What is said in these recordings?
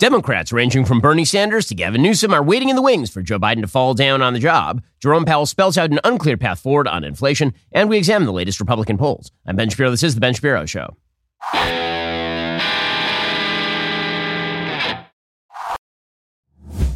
Democrats, ranging from Bernie Sanders to Gavin Newsom, are waiting in the wings for Joe Biden to fall down on the job. Jerome Powell spells out an unclear path forward on inflation, and we examine the latest Republican polls. I'm Ben Shapiro. This is The Ben Shapiro Show.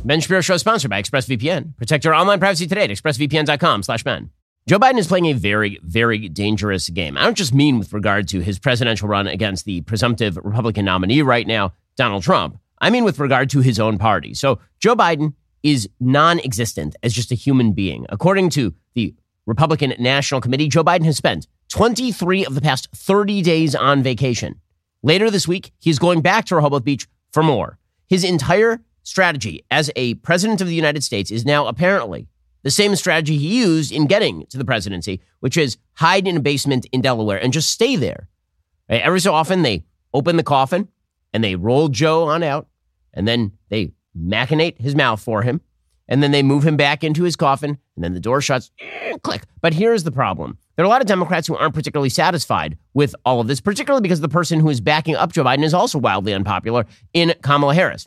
Ben Shapiro Show is sponsored by ExpressVPN. Protect your online privacy today at expressvpn.com slash Ben. Joe Biden is playing a very, very dangerous game. I don't just mean with regard to his presidential run against the presumptive Republican nominee right now, Donald Trump. I mean, with regard to his own party. So Joe Biden is non existent as just a human being. According to the Republican National Committee, Joe Biden has spent 23 of the past 30 days on vacation. Later this week, he's going back to Rehoboth Beach for more. His entire strategy as a president of the United States is now apparently the same strategy he used in getting to the presidency, which is hide in a basement in Delaware and just stay there. Every so often, they open the coffin and they roll Joe on out and then they machinate his mouth for him, and then they move him back into his coffin, and then the door shuts, click. But here's the problem. There are a lot of Democrats who aren't particularly satisfied with all of this, particularly because the person who is backing up Joe Biden is also wildly unpopular in Kamala Harris.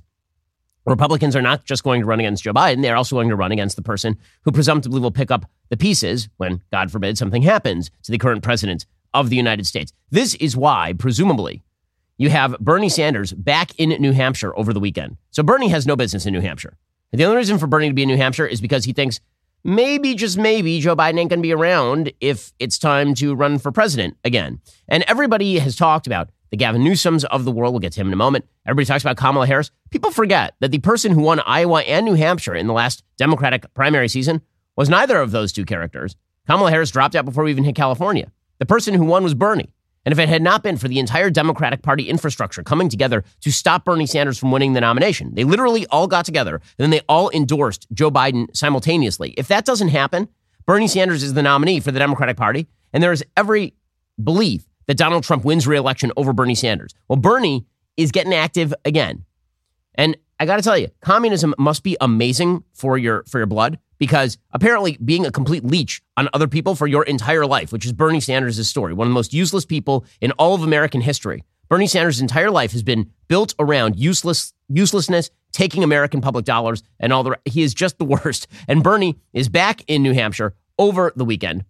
Republicans are not just going to run against Joe Biden, they're also going to run against the person who presumptively will pick up the pieces when, God forbid, something happens to the current president of the United States. This is why, presumably, you have Bernie Sanders back in New Hampshire over the weekend. So Bernie has no business in New Hampshire. The only reason for Bernie to be in New Hampshire is because he thinks maybe, just maybe, Joe Biden ain't going to be around if it's time to run for president again. And everybody has talked about the Gavin Newsoms of the world. We'll get to him in a moment. Everybody talks about Kamala Harris. People forget that the person who won Iowa and New Hampshire in the last Democratic primary season was neither of those two characters. Kamala Harris dropped out before we even hit California. The person who won was Bernie. And if it had not been for the entire Democratic Party infrastructure coming together to stop Bernie Sanders from winning the nomination, they literally all got together and then they all endorsed Joe Biden simultaneously. If that doesn't happen, Bernie Sanders is the nominee for the Democratic Party, and there is every belief that Donald Trump wins re-election over Bernie Sanders. Well, Bernie is getting active again. And I got to tell you, communism must be amazing for your for your blood because apparently being a complete leech on other people for your entire life, which is Bernie Sanders' story, one of the most useless people in all of American history. Bernie Sanders' entire life has been built around useless uselessness, taking American public dollars, and all the. He is just the worst. And Bernie is back in New Hampshire over the weekend.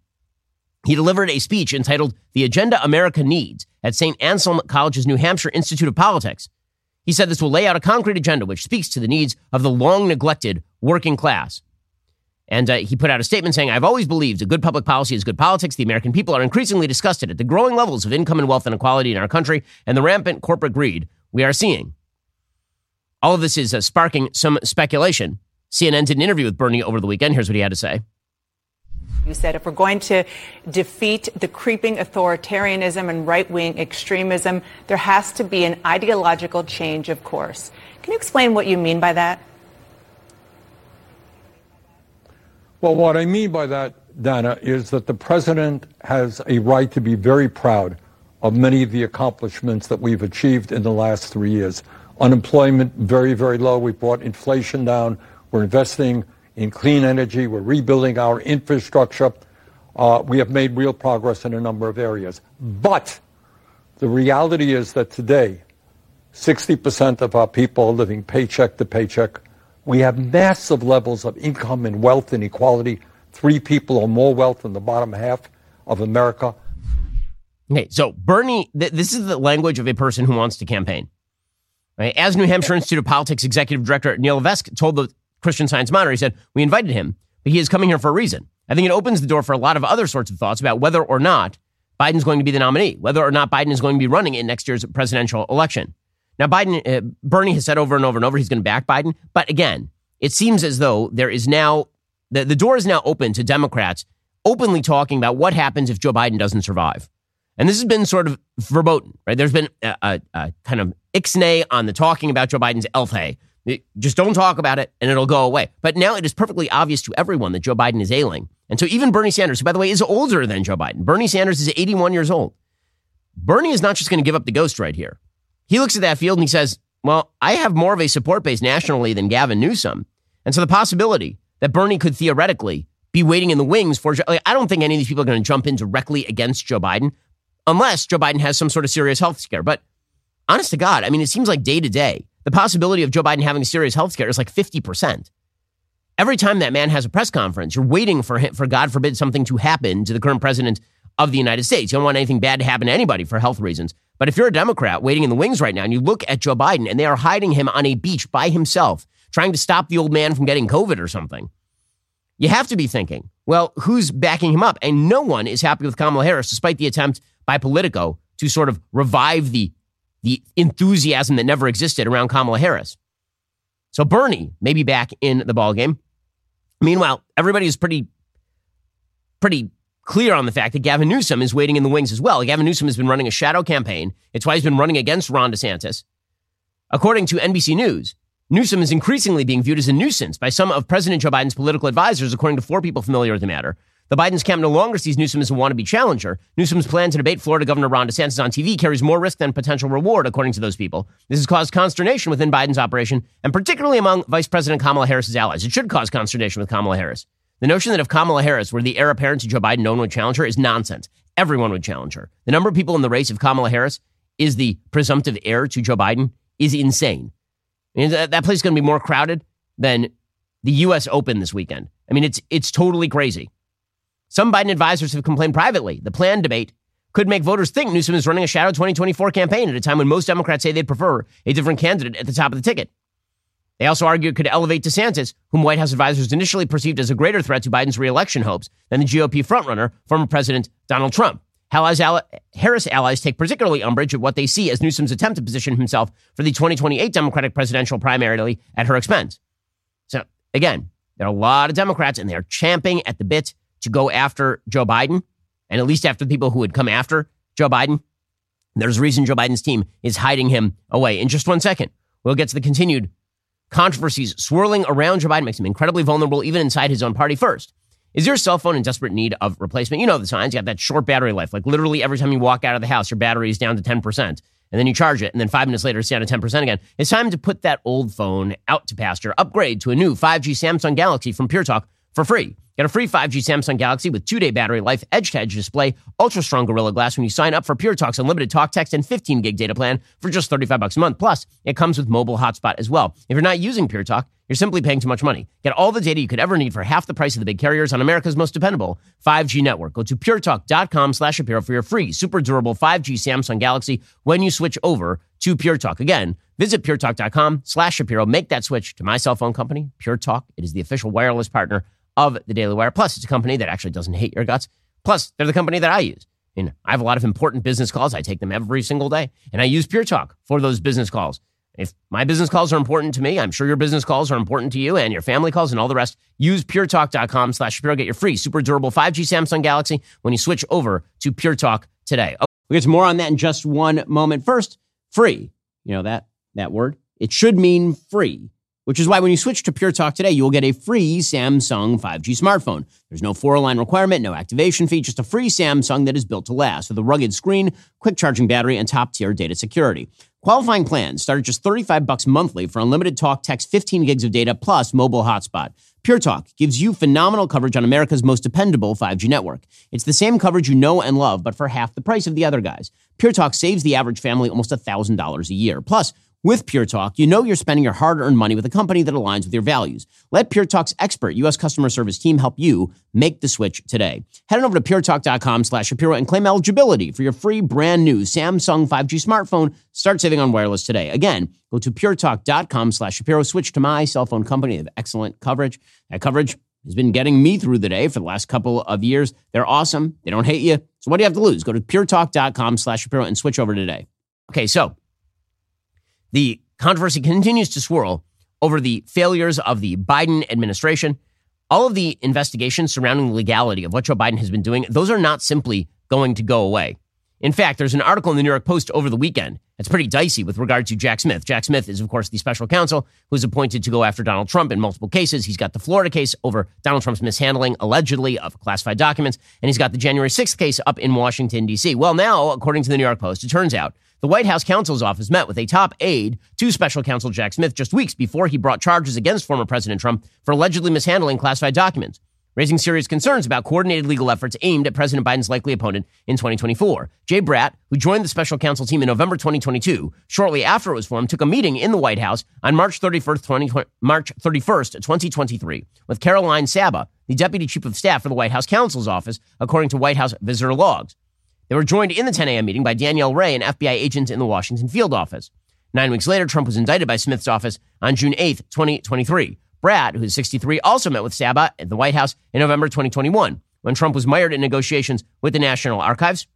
He delivered a speech entitled "The Agenda America Needs" at St. Anselm College's New Hampshire Institute of Politics. He said this will lay out a concrete agenda which speaks to the needs of the long neglected working class. And uh, he put out a statement saying, I've always believed a good public policy is good politics. The American people are increasingly disgusted at the growing levels of income and wealth inequality in our country and the rampant corporate greed we are seeing. All of this is uh, sparking some speculation. CNN did an interview with Bernie over the weekend. Here's what he had to say. You said if we're going to defeat the creeping authoritarianism and right wing extremism, there has to be an ideological change of course. Can you explain what you mean by that? Well, what I mean by that, Dana, is that the president has a right to be very proud of many of the accomplishments that we've achieved in the last three years. Unemployment very, very low. We brought inflation down. We're investing in clean energy. We're rebuilding our infrastructure. Uh, we have made real progress in a number of areas. But the reality is that today, 60% of our people are living paycheck to paycheck. We have massive levels of income and wealth inequality. Three people or more wealth in the bottom half of America. Okay, so Bernie, th- this is the language of a person who wants to campaign. Right? As New Hampshire Institute of Politics Executive Director Neil Levesque told the Christian Science Monitor, he said, We invited him, but he is coming here for a reason. I think it opens the door for a lot of other sorts of thoughts about whether or not Biden's going to be the nominee, whether or not Biden is going to be running in next year's presidential election. Now, Biden, uh, Bernie has said over and over and over he's going to back Biden. But again, it seems as though there is now, the, the door is now open to Democrats openly talking about what happens if Joe Biden doesn't survive. And this has been sort of verboten, right? There's been a, a, a kind of ixnay on the talking about Joe Biden's Just don't talk about it and it'll go away. But now it is perfectly obvious to everyone that Joe Biden is ailing. And so even Bernie Sanders, who, by the way, is older than Joe Biden, Bernie Sanders is 81 years old. Bernie is not just going to give up the ghost right here. He looks at that field and he says, Well, I have more of a support base nationally than Gavin Newsom. And so the possibility that Bernie could theoretically be waiting in the wings for, like, I don't think any of these people are going to jump in directly against Joe Biden unless Joe Biden has some sort of serious health scare. But honest to God, I mean, it seems like day to day, the possibility of Joe Biden having serious health scare is like 50%. Every time that man has a press conference, you're waiting for him, for God forbid something to happen to the current president of the United States. You don't want anything bad to happen to anybody for health reasons. But if you're a Democrat waiting in the wings right now and you look at Joe Biden and they are hiding him on a beach by himself, trying to stop the old man from getting COVID or something, you have to be thinking, well, who's backing him up? And no one is happy with Kamala Harris, despite the attempt by Politico to sort of revive the, the enthusiasm that never existed around Kamala Harris. So Bernie may be back in the ballgame. Meanwhile, everybody is pretty, pretty clear on the fact that Gavin Newsom is waiting in the wings as well. Gavin Newsom has been running a shadow campaign. It's why he's been running against Ron DeSantis. According to NBC News, Newsom is increasingly being viewed as a nuisance by some of President Joe Biden's political advisors, according to four people familiar with the matter. The Biden's camp no longer sees Newsom as a wannabe challenger. Newsom's plan to debate Florida Governor Ron DeSantis on TV carries more risk than potential reward, according to those people. This has caused consternation within Biden's operation, and particularly among Vice President Kamala Harris's allies. It should cause consternation with Kamala Harris. The notion that if Kamala Harris were the heir apparent to Joe Biden, no one would challenge her is nonsense. Everyone would challenge her. The number of people in the race, if Kamala Harris is the presumptive heir to Joe Biden, is insane. I mean, that, that place is going to be more crowded than the U.S. Open this weekend. I mean, it's it's totally crazy. Some Biden advisors have complained privately. The plan debate could make voters think Newsom is running a shadow 2024 campaign at a time when most Democrats say they'd prefer a different candidate at the top of the ticket. They also argue it could elevate DeSantis, whom White House advisors initially perceived as a greater threat to Biden's reelection hopes than the GOP frontrunner, former President Donald Trump. Harris allies take particularly umbrage at what they see as Newsom's attempt to position himself for the 2028 Democratic presidential primary at her expense. So, again, there are a lot of Democrats, and they are champing at the bit to go after Joe Biden, and at least after the people who would come after Joe Biden. There's a reason Joe Biden's team is hiding him away. In just one second, we'll get to the continued controversies swirling around Joe Biden, makes him incredibly vulnerable, even inside his own party first. Is your cell phone in desperate need of replacement? You know the signs. You got that short battery life. Like literally every time you walk out of the house, your battery is down to 10%. And then you charge it, and then five minutes later, it's down to 10% again. It's time to put that old phone out to pasture. Upgrade to a new 5G Samsung Galaxy from Pure Talk for free. Get a free 5G Samsung Galaxy with two day battery life, edge to edge display, ultra strong Gorilla Glass when you sign up for Pure Talk's unlimited talk, text, and 15 gig data plan for just 35 bucks a month. Plus, it comes with mobile hotspot as well. If you're not using Pure Talk, you're simply paying too much money. Get all the data you could ever need for half the price of the big carriers on America's most dependable 5G network. Go to puretalk.com slash Shapiro for your free, super durable 5G Samsung Galaxy when you switch over to Pure Talk. Again, visit puretalk.com slash Shapiro. Make that switch to my cell phone company, Pure Talk. It is the official wireless partner of the Daily Wire. Plus, it's a company that actually doesn't hate your guts. Plus, they're the company that I use. And I have a lot of important business calls. I take them every single day. And I use Pure Talk for those business calls. If my business calls are important to me, I'm sure your business calls are important to you and your family calls and all the rest. Use puretalk.com slash Shapiro. Get your free super durable 5G Samsung Galaxy when you switch over to Pure Talk today. Oh, we'll get to more on that in just one moment. First, free. You know that, that word? It should mean free which is why when you switch to Pure Talk today, you will get a free Samsung 5G smartphone. There's no four line requirement, no activation fee, just a free Samsung that is built to last with a rugged screen, quick charging battery, and top tier data security. Qualifying plans start at just 35 bucks monthly for unlimited talk, text, 15 gigs of data, plus mobile hotspot. Pure Talk gives you phenomenal coverage on America's most dependable 5G network. It's the same coverage you know and love, but for half the price of the other guys. Pure Talk saves the average family almost $1,000 a year. Plus, with Pure Talk, you know you're spending your hard earned money with a company that aligns with your values. Let Pure Talk's expert U.S. customer service team help you make the switch today. Head on over to puretalk.com slash Shapiro and claim eligibility for your free brand new Samsung 5G smartphone. Start saving on wireless today. Again, go to puretalk.com slash Shapiro. Switch to my cell phone company. They have excellent coverage. That coverage has been getting me through the day for the last couple of years. They're awesome. They don't hate you. So what do you have to lose? Go to puretalk.com slash Shapiro and switch over today. Okay, so the controversy continues to swirl over the failures of the Biden administration. All of the investigations surrounding the legality of what Joe Biden has been doing, those are not simply going to go away. In fact, there's an article in the New York Post over the weekend that's pretty dicey with regard to Jack Smith. Jack Smith is, of course, the special counsel who's appointed to go after Donald Trump in multiple cases. He's got the Florida case over Donald Trump's mishandling, allegedly, of classified documents, and he's got the January 6th case up in Washington, D.C. Well, now, according to the New York Post, it turns out the White House counsel's office met with a top aide to special counsel Jack Smith just weeks before he brought charges against former President Trump for allegedly mishandling classified documents. raising serious concerns about coordinated legal efforts aimed at President Biden's likely opponent in 2024. Jay Bratt, who joined the special counsel team in November 2022, shortly after it was formed, took a meeting in the White House on March 31st, 2020, March 31st, 2023, with Caroline Saba, the deputy chief of staff for the White House counsel's office, according to White House visitor logs. They were joined in the 10 a.m. meeting by Danielle Ray, an FBI agent in the Washington field office. Nine weeks later, Trump was indicted by Smith's office on June 8, 2023. Bratt, who is 63, also met with Saba at the White House in November 2021 when Trump was mired in negotiations with the National Archives.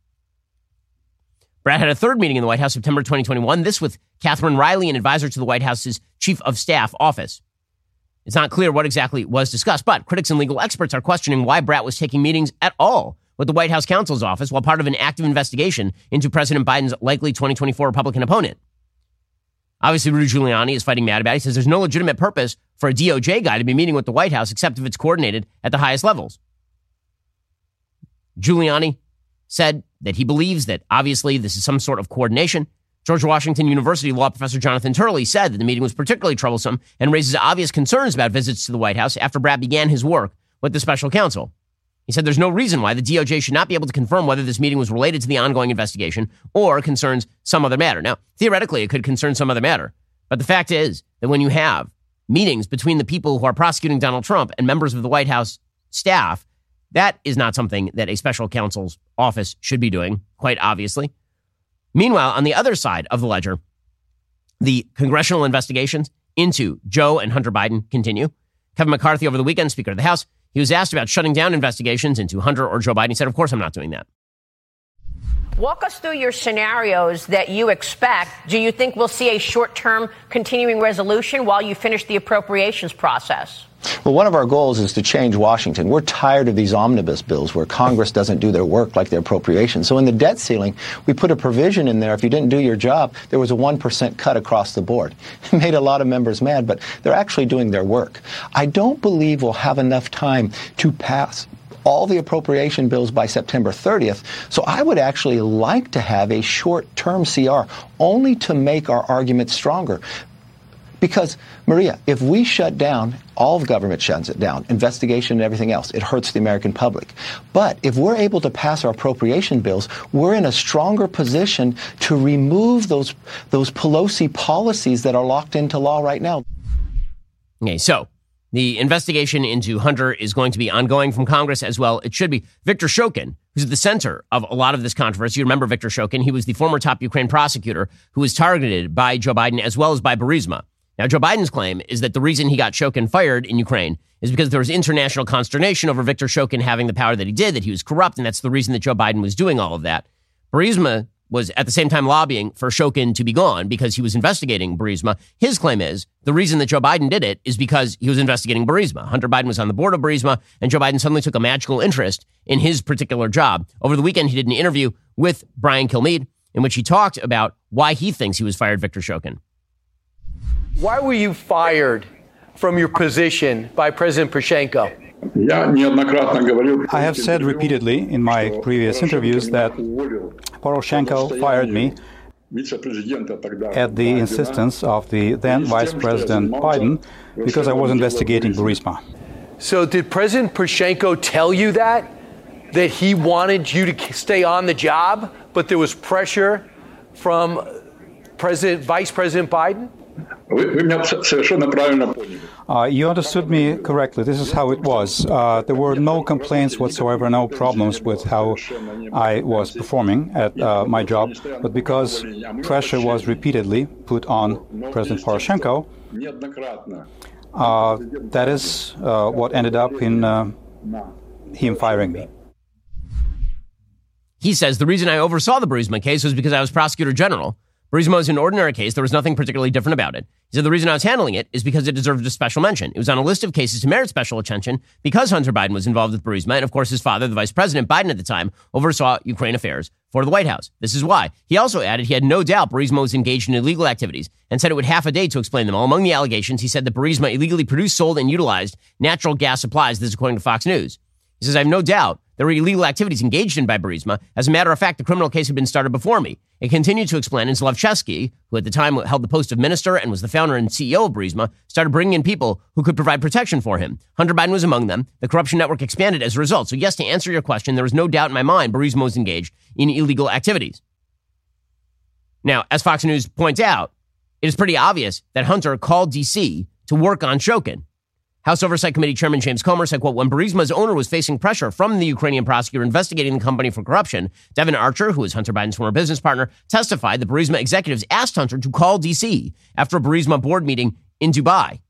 Bratt had a third meeting in the White House September 2021, this with Catherine Riley, an advisor to the White House's Chief of Staff office. It's not clear what exactly was discussed, but critics and legal experts are questioning why Bratt was taking meetings at all with the White House counsel's office while part of an active investigation into President Biden's likely 2024 Republican opponent. Obviously, Rudy Giuliani is fighting mad about it. He says there's no legitimate purpose for a DOJ guy to be meeting with the White House except if it's coordinated at the highest levels. Giuliani said that he believes that obviously this is some sort of coordination. George Washington University law professor Jonathan Turley said that the meeting was particularly troublesome and raises obvious concerns about visits to the White House after Bratt began his work with the special counsel. He said there's no reason why the DOJ should not be able to confirm whether this meeting was related to the ongoing investigation or concerns some other matter. Now, theoretically, it could concern some other matter. But the fact is that when you have meetings between the people who are prosecuting Donald Trump and members of the White House staff, that is not something that a special counsel's office should be doing, quite obviously. Meanwhile, on the other side of the ledger, the congressional investigations into Joe and Hunter Biden continue. Kevin McCarthy over the weekend, Speaker of the House, he was asked about shutting down investigations into Hunter or Joe Biden. He said, Of course, I'm not doing that. Walk us through your scenarios that you expect. Do you think we'll see a short term continuing resolution while you finish the appropriations process? Well, one of our goals is to change Washington. We're tired of these omnibus bills where Congress doesn't do their work like the appropriations. So in the debt ceiling, we put a provision in there. If you didn't do your job, there was a 1% cut across the board. It made a lot of members mad, but they're actually doing their work. I don't believe we'll have enough time to pass all the appropriation bills by September 30th. So I would actually like to have a short term CR only to make our argument stronger. Because, Maria, if we shut down, all of government shuts it down, investigation and everything else, it hurts the American public. But if we're able to pass our appropriation bills, we're in a stronger position to remove those, those Pelosi policies that are locked into law right now. Okay, so the investigation into Hunter is going to be ongoing from Congress as well. It should be. Victor Shokin, who's at the center of a lot of this controversy. You remember Victor Shokin? He was the former top Ukraine prosecutor who was targeted by Joe Biden as well as by Burisma. Now, Joe Biden's claim is that the reason he got Shokin fired in Ukraine is because there was international consternation over Victor Shokin having the power that he did, that he was corrupt, and that's the reason that Joe Biden was doing all of that. Burisma was at the same time lobbying for Shokin to be gone because he was investigating Burisma. His claim is the reason that Joe Biden did it is because he was investigating Burisma. Hunter Biden was on the board of Burisma, and Joe Biden suddenly took a magical interest in his particular job. Over the weekend, he did an interview with Brian Kilmeade in which he talked about why he thinks he was fired Victor Shokin. Why were you fired from your position by President Poroshenko? I have said repeatedly in my previous interviews that Poroshenko fired me at the insistence of the then Vice President Biden because I was investigating Burisma. So, did President Poroshenko tell you that? That he wanted you to stay on the job, but there was pressure from President, Vice President Biden? Uh, you understood me correctly. This is how it was. Uh, there were no complaints whatsoever, no problems with how I was performing at uh, my job. But because pressure was repeatedly put on President Poroshenko, uh, that is uh, what ended up in uh, him firing me. He says the reason I oversaw the Burisma case was because I was prosecutor general. Burisma was an ordinary case. There was nothing particularly different about it. He said the reason I was handling it is because it deserved a special mention. It was on a list of cases to merit special attention because Hunter Biden was involved with Burisma, and of course his father, the Vice President Biden at the time, oversaw Ukraine affairs for the White House. This is why. He also added he had no doubt Burisma was engaged in illegal activities and said it would half a day to explain them all. Among the allegations, he said that Burisma illegally produced, sold, and utilized natural gas supplies. This is according to Fox News. He says, I have no doubt there were illegal activities engaged in by Burisma. As a matter of fact, the criminal case had been started before me. It continued to explain, and Zlochevsky, who at the time held the post of minister and was the founder and CEO of Burisma, started bringing in people who could provide protection for him. Hunter Biden was among them. The corruption network expanded as a result. So, yes, to answer your question, there was no doubt in my mind Burisma was engaged in illegal activities. Now, as Fox News points out, it is pretty obvious that Hunter called D.C. to work on Shokin. House Oversight Committee Chairman James Comer said, quote, when Burisma's owner was facing pressure from the Ukrainian prosecutor investigating the company for corruption, Devon Archer, who is Hunter Biden's former business partner, testified that Burisma executives asked Hunter to call D.C. after a Burisma board meeting in Dubai.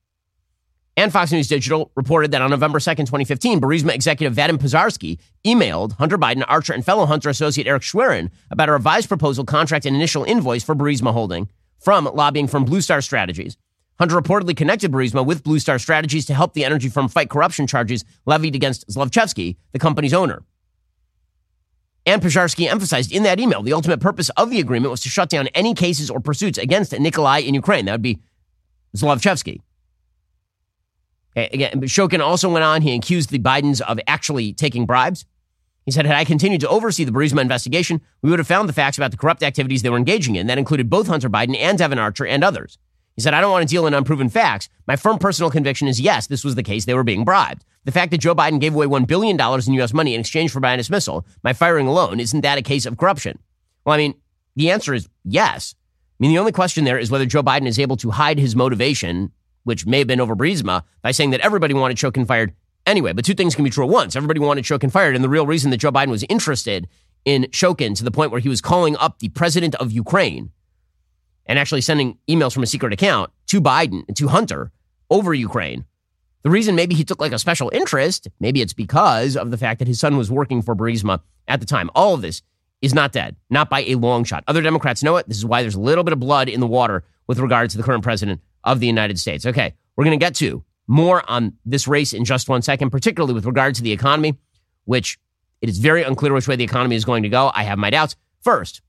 And Fox News Digital reported that on November 2nd, 2015, Burisma executive Vadim Pozharskyi emailed Hunter Biden, Archer, and fellow Hunter associate Eric Schwerin about a revised proposal contract and initial invoice for Burisma Holding from lobbying from Blue Star Strategies. Hunter reportedly connected Burisma with Blue Star Strategies to help the energy firm fight corruption charges levied against Zlochevsky, the company's owner. And Pozharskyi emphasized in that email the ultimate purpose of the agreement was to shut down any cases or pursuits against Nikolai in Ukraine. That would be Zlochevsky. Again, Shokin also went on. He accused the Bidens of actually taking bribes. He said, had I continued to oversee the Burisma investigation, we would have found the facts about the corrupt activities they were engaging in. That included both Hunter Biden and Devon Archer and others. He said, I don't want to deal in unproven facts. My firm personal conviction is yes, this was the case. They were being bribed. The fact that Joe Biden gave away $1 billion in U.S. money in exchange for my dismissal, my firing alone, isn't that a case of corruption? Well, I mean, the answer is yes. I mean, the only question there is whether Joe Biden is able to hide his motivation, which may have been over Burisma, by saying that everybody wanted Shokin fired anyway. But two things can be true at once. Everybody wanted Shokin fired, and the real reason that Joe Biden was interested in Shokin to the point where he was calling up the president of Ukraine and actually sending emails from a secret account to Biden and to Hunter over Ukraine. The reason maybe he took like a special interest, maybe it's because of the fact that his son was working for Burisma at the time. All of this is not dead, not by a long shot. Other Democrats know it. This is why there's a little bit of blood in the water with regard to the current president of the United States. Okay, we're going to get to more on this race in just one second, particularly with regard to the economy, which it is very unclear which way the economy is going to go. I have my doubts. First,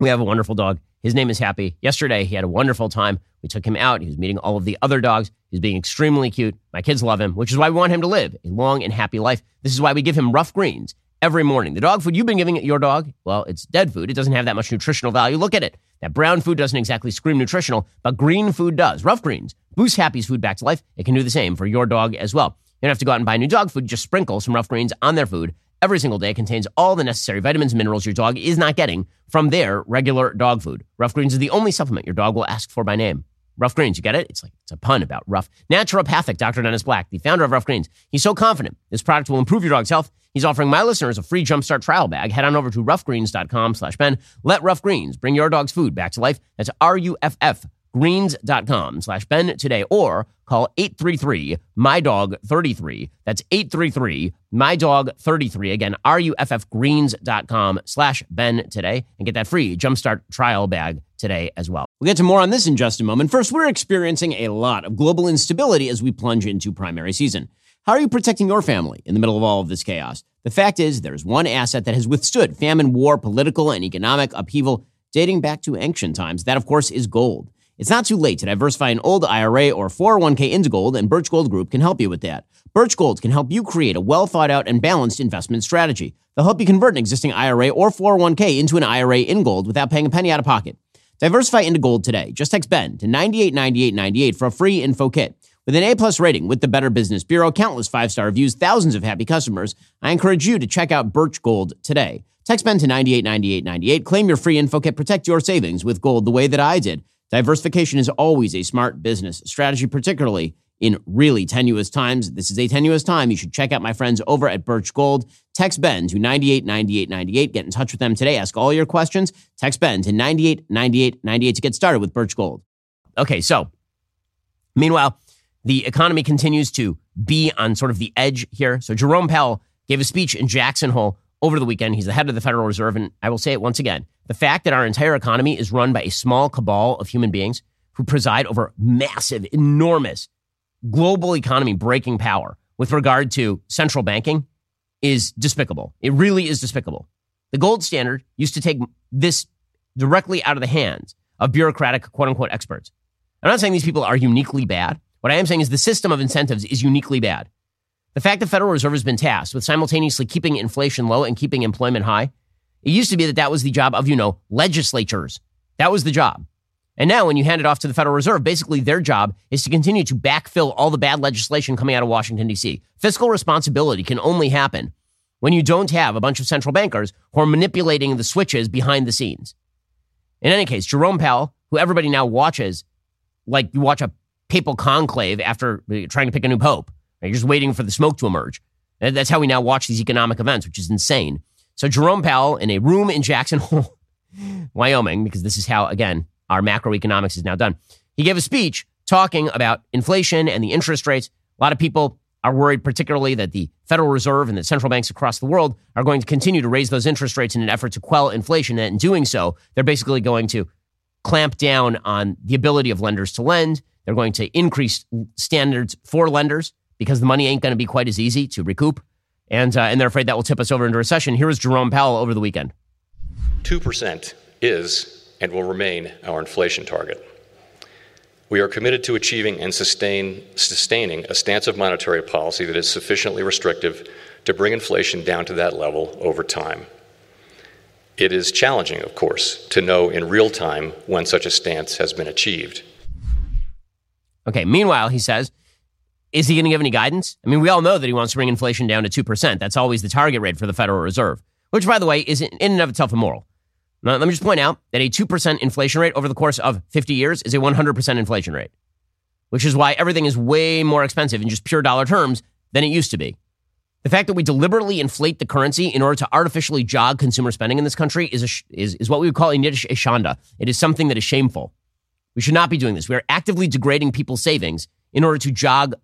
we have a wonderful dog his name is Happy. Yesterday, he had a wonderful time. We took him out. He was meeting all of the other dogs. He's being extremely cute. My kids love him, which is why we want him to live a long and happy life. This is why we give him Ruff Greens every morning. The dog food you've been giving your dog, well, it's dead food. It doesn't have that much nutritional value. Look at it. That brown food doesn't exactly scream nutritional, but green food does. Ruff Greens boost Happy's food back to life. It can do the same for your dog as well. You don't have to go out and buy new dog food. Just sprinkle some Ruff Greens on their food every single day contains all the necessary vitamins and minerals your dog is not getting from their regular dog food. Ruff Greens is the only supplement your dog will ask for by name. Ruff Greens, you get it? It's like it's a pun about rough. Naturopathic Dr. Dennis Black, the founder of Ruff Greens. He's so confident this product will improve your dog's health. He's offering my listeners a free jumpstart trial bag. Head on over to ruffgreens.com slash Ben. Let Ruff Greens bring your dog's food back to life. That's R-U-F-F greens.com slash Ben today or call 833 my dog 33 that's 833 my dog 33 again ruffgreens.com slash Ben today and get that free jumpstart trial bag today as well. We'll get to more on this in just a moment. First we're experiencing a lot of global instability as we plunge into primary season. How are you protecting your family in the middle of all of this chaos? The fact is there's one asset that has withstood famine war political and economic upheaval dating back to ancient times. That of course is gold it's not too late to diversify an old IRA or 401k into gold, and Birch Gold Group can help you with that. Birch Gold can help you create a well thought out and balanced investment strategy. They'll help you convert an existing IRA or 401k into an IRA in gold without paying a penny out of pocket. Diversify into gold today. Just text Ben to 989898 for a free info kit. With an A plus rating with the Better Business Bureau, countless five star reviews, thousands of happy customers, I encourage you to check out Birch Gold today. Text Ben to 989898. Claim your free info kit. Protect your savings with gold the way that I did. Diversification is always a smart business strategy, particularly in really tenuous times. This is a tenuous time. You should check out my friends over at Birch Gold. Text Ben to 989898. Get in touch with them today. Ask all your questions. Text Ben to 989898 to get started with Birch Gold. Okay, so meanwhile, the economy continues to be on sort of the edge here. So Jerome Powell gave a speech in Jackson Hole over the weekend. He's the head of the Federal Reserve. And I will say it once again the fact that our entire economy is run by a small cabal of human beings who preside over massive, enormous global economy breaking power with regard to central banking is despicable. It really is despicable. The gold standard used to take this directly out of the hands of bureaucratic quote unquote experts. I'm not saying these people are uniquely bad. What I am saying is the system of incentives is uniquely bad. The fact that the Federal Reserve has been tasked with simultaneously keeping inflation low and keeping employment high, it used to be that that was the job of, you know, legislatures. That was the job. And now, when you hand it off to the Federal Reserve, basically their job is to continue to backfill all the bad legislation coming out of Washington, D.C. Fiscal responsibility can only happen when you don't have a bunch of central bankers who are manipulating the switches behind the scenes. In any case, Jerome Powell, who everybody now watches like you watch a papal conclave after uh, trying to pick a new pope, you're just waiting for the smoke to emerge. And that's how we now watch these economic events, which is insane. So Jerome Powell in a room in Jackson Hole, Wyoming, because this is how, again, our macroeconomics is now done. He gave a speech talking about inflation and the interest rates. A lot of people are worried, particularly that the Federal Reserve and the central banks across the world are going to continue to raise those interest rates in an effort to quell inflation. And in doing so, they're basically going to clamp down on the ability of lenders to lend. They're going to increase standards for lenders because the money ain't going to be quite as easy to recoup. And, uh, and they're afraid that will tip us over into recession. Here is Jerome Powell over the weekend. 2% is and will remain our inflation target. We are committed to achieving and sustain, sustaining a stance of monetary policy that is sufficiently restrictive to bring inflation down to that level over time. It is challenging, of course, to know in real time when such a stance has been achieved. Okay, meanwhile, he says, is he going to give any guidance? I mean, we all know that he wants to bring inflation down to 2%. That's always the target rate for the Federal Reserve, which, by the way, is in and of itself immoral. Now, let me just point out that a 2% inflation rate over the course of 50 years is a 100% inflation rate, which is why everything is way more expensive in just pure dollar terms than it used to be. The fact that we deliberately inflate the currency in order to artificially jog consumer spending in this country is, a, is, is what we would call a shanda. It is something that is shameful. We should not be doing this. We are actively degrading people's savings in order to jog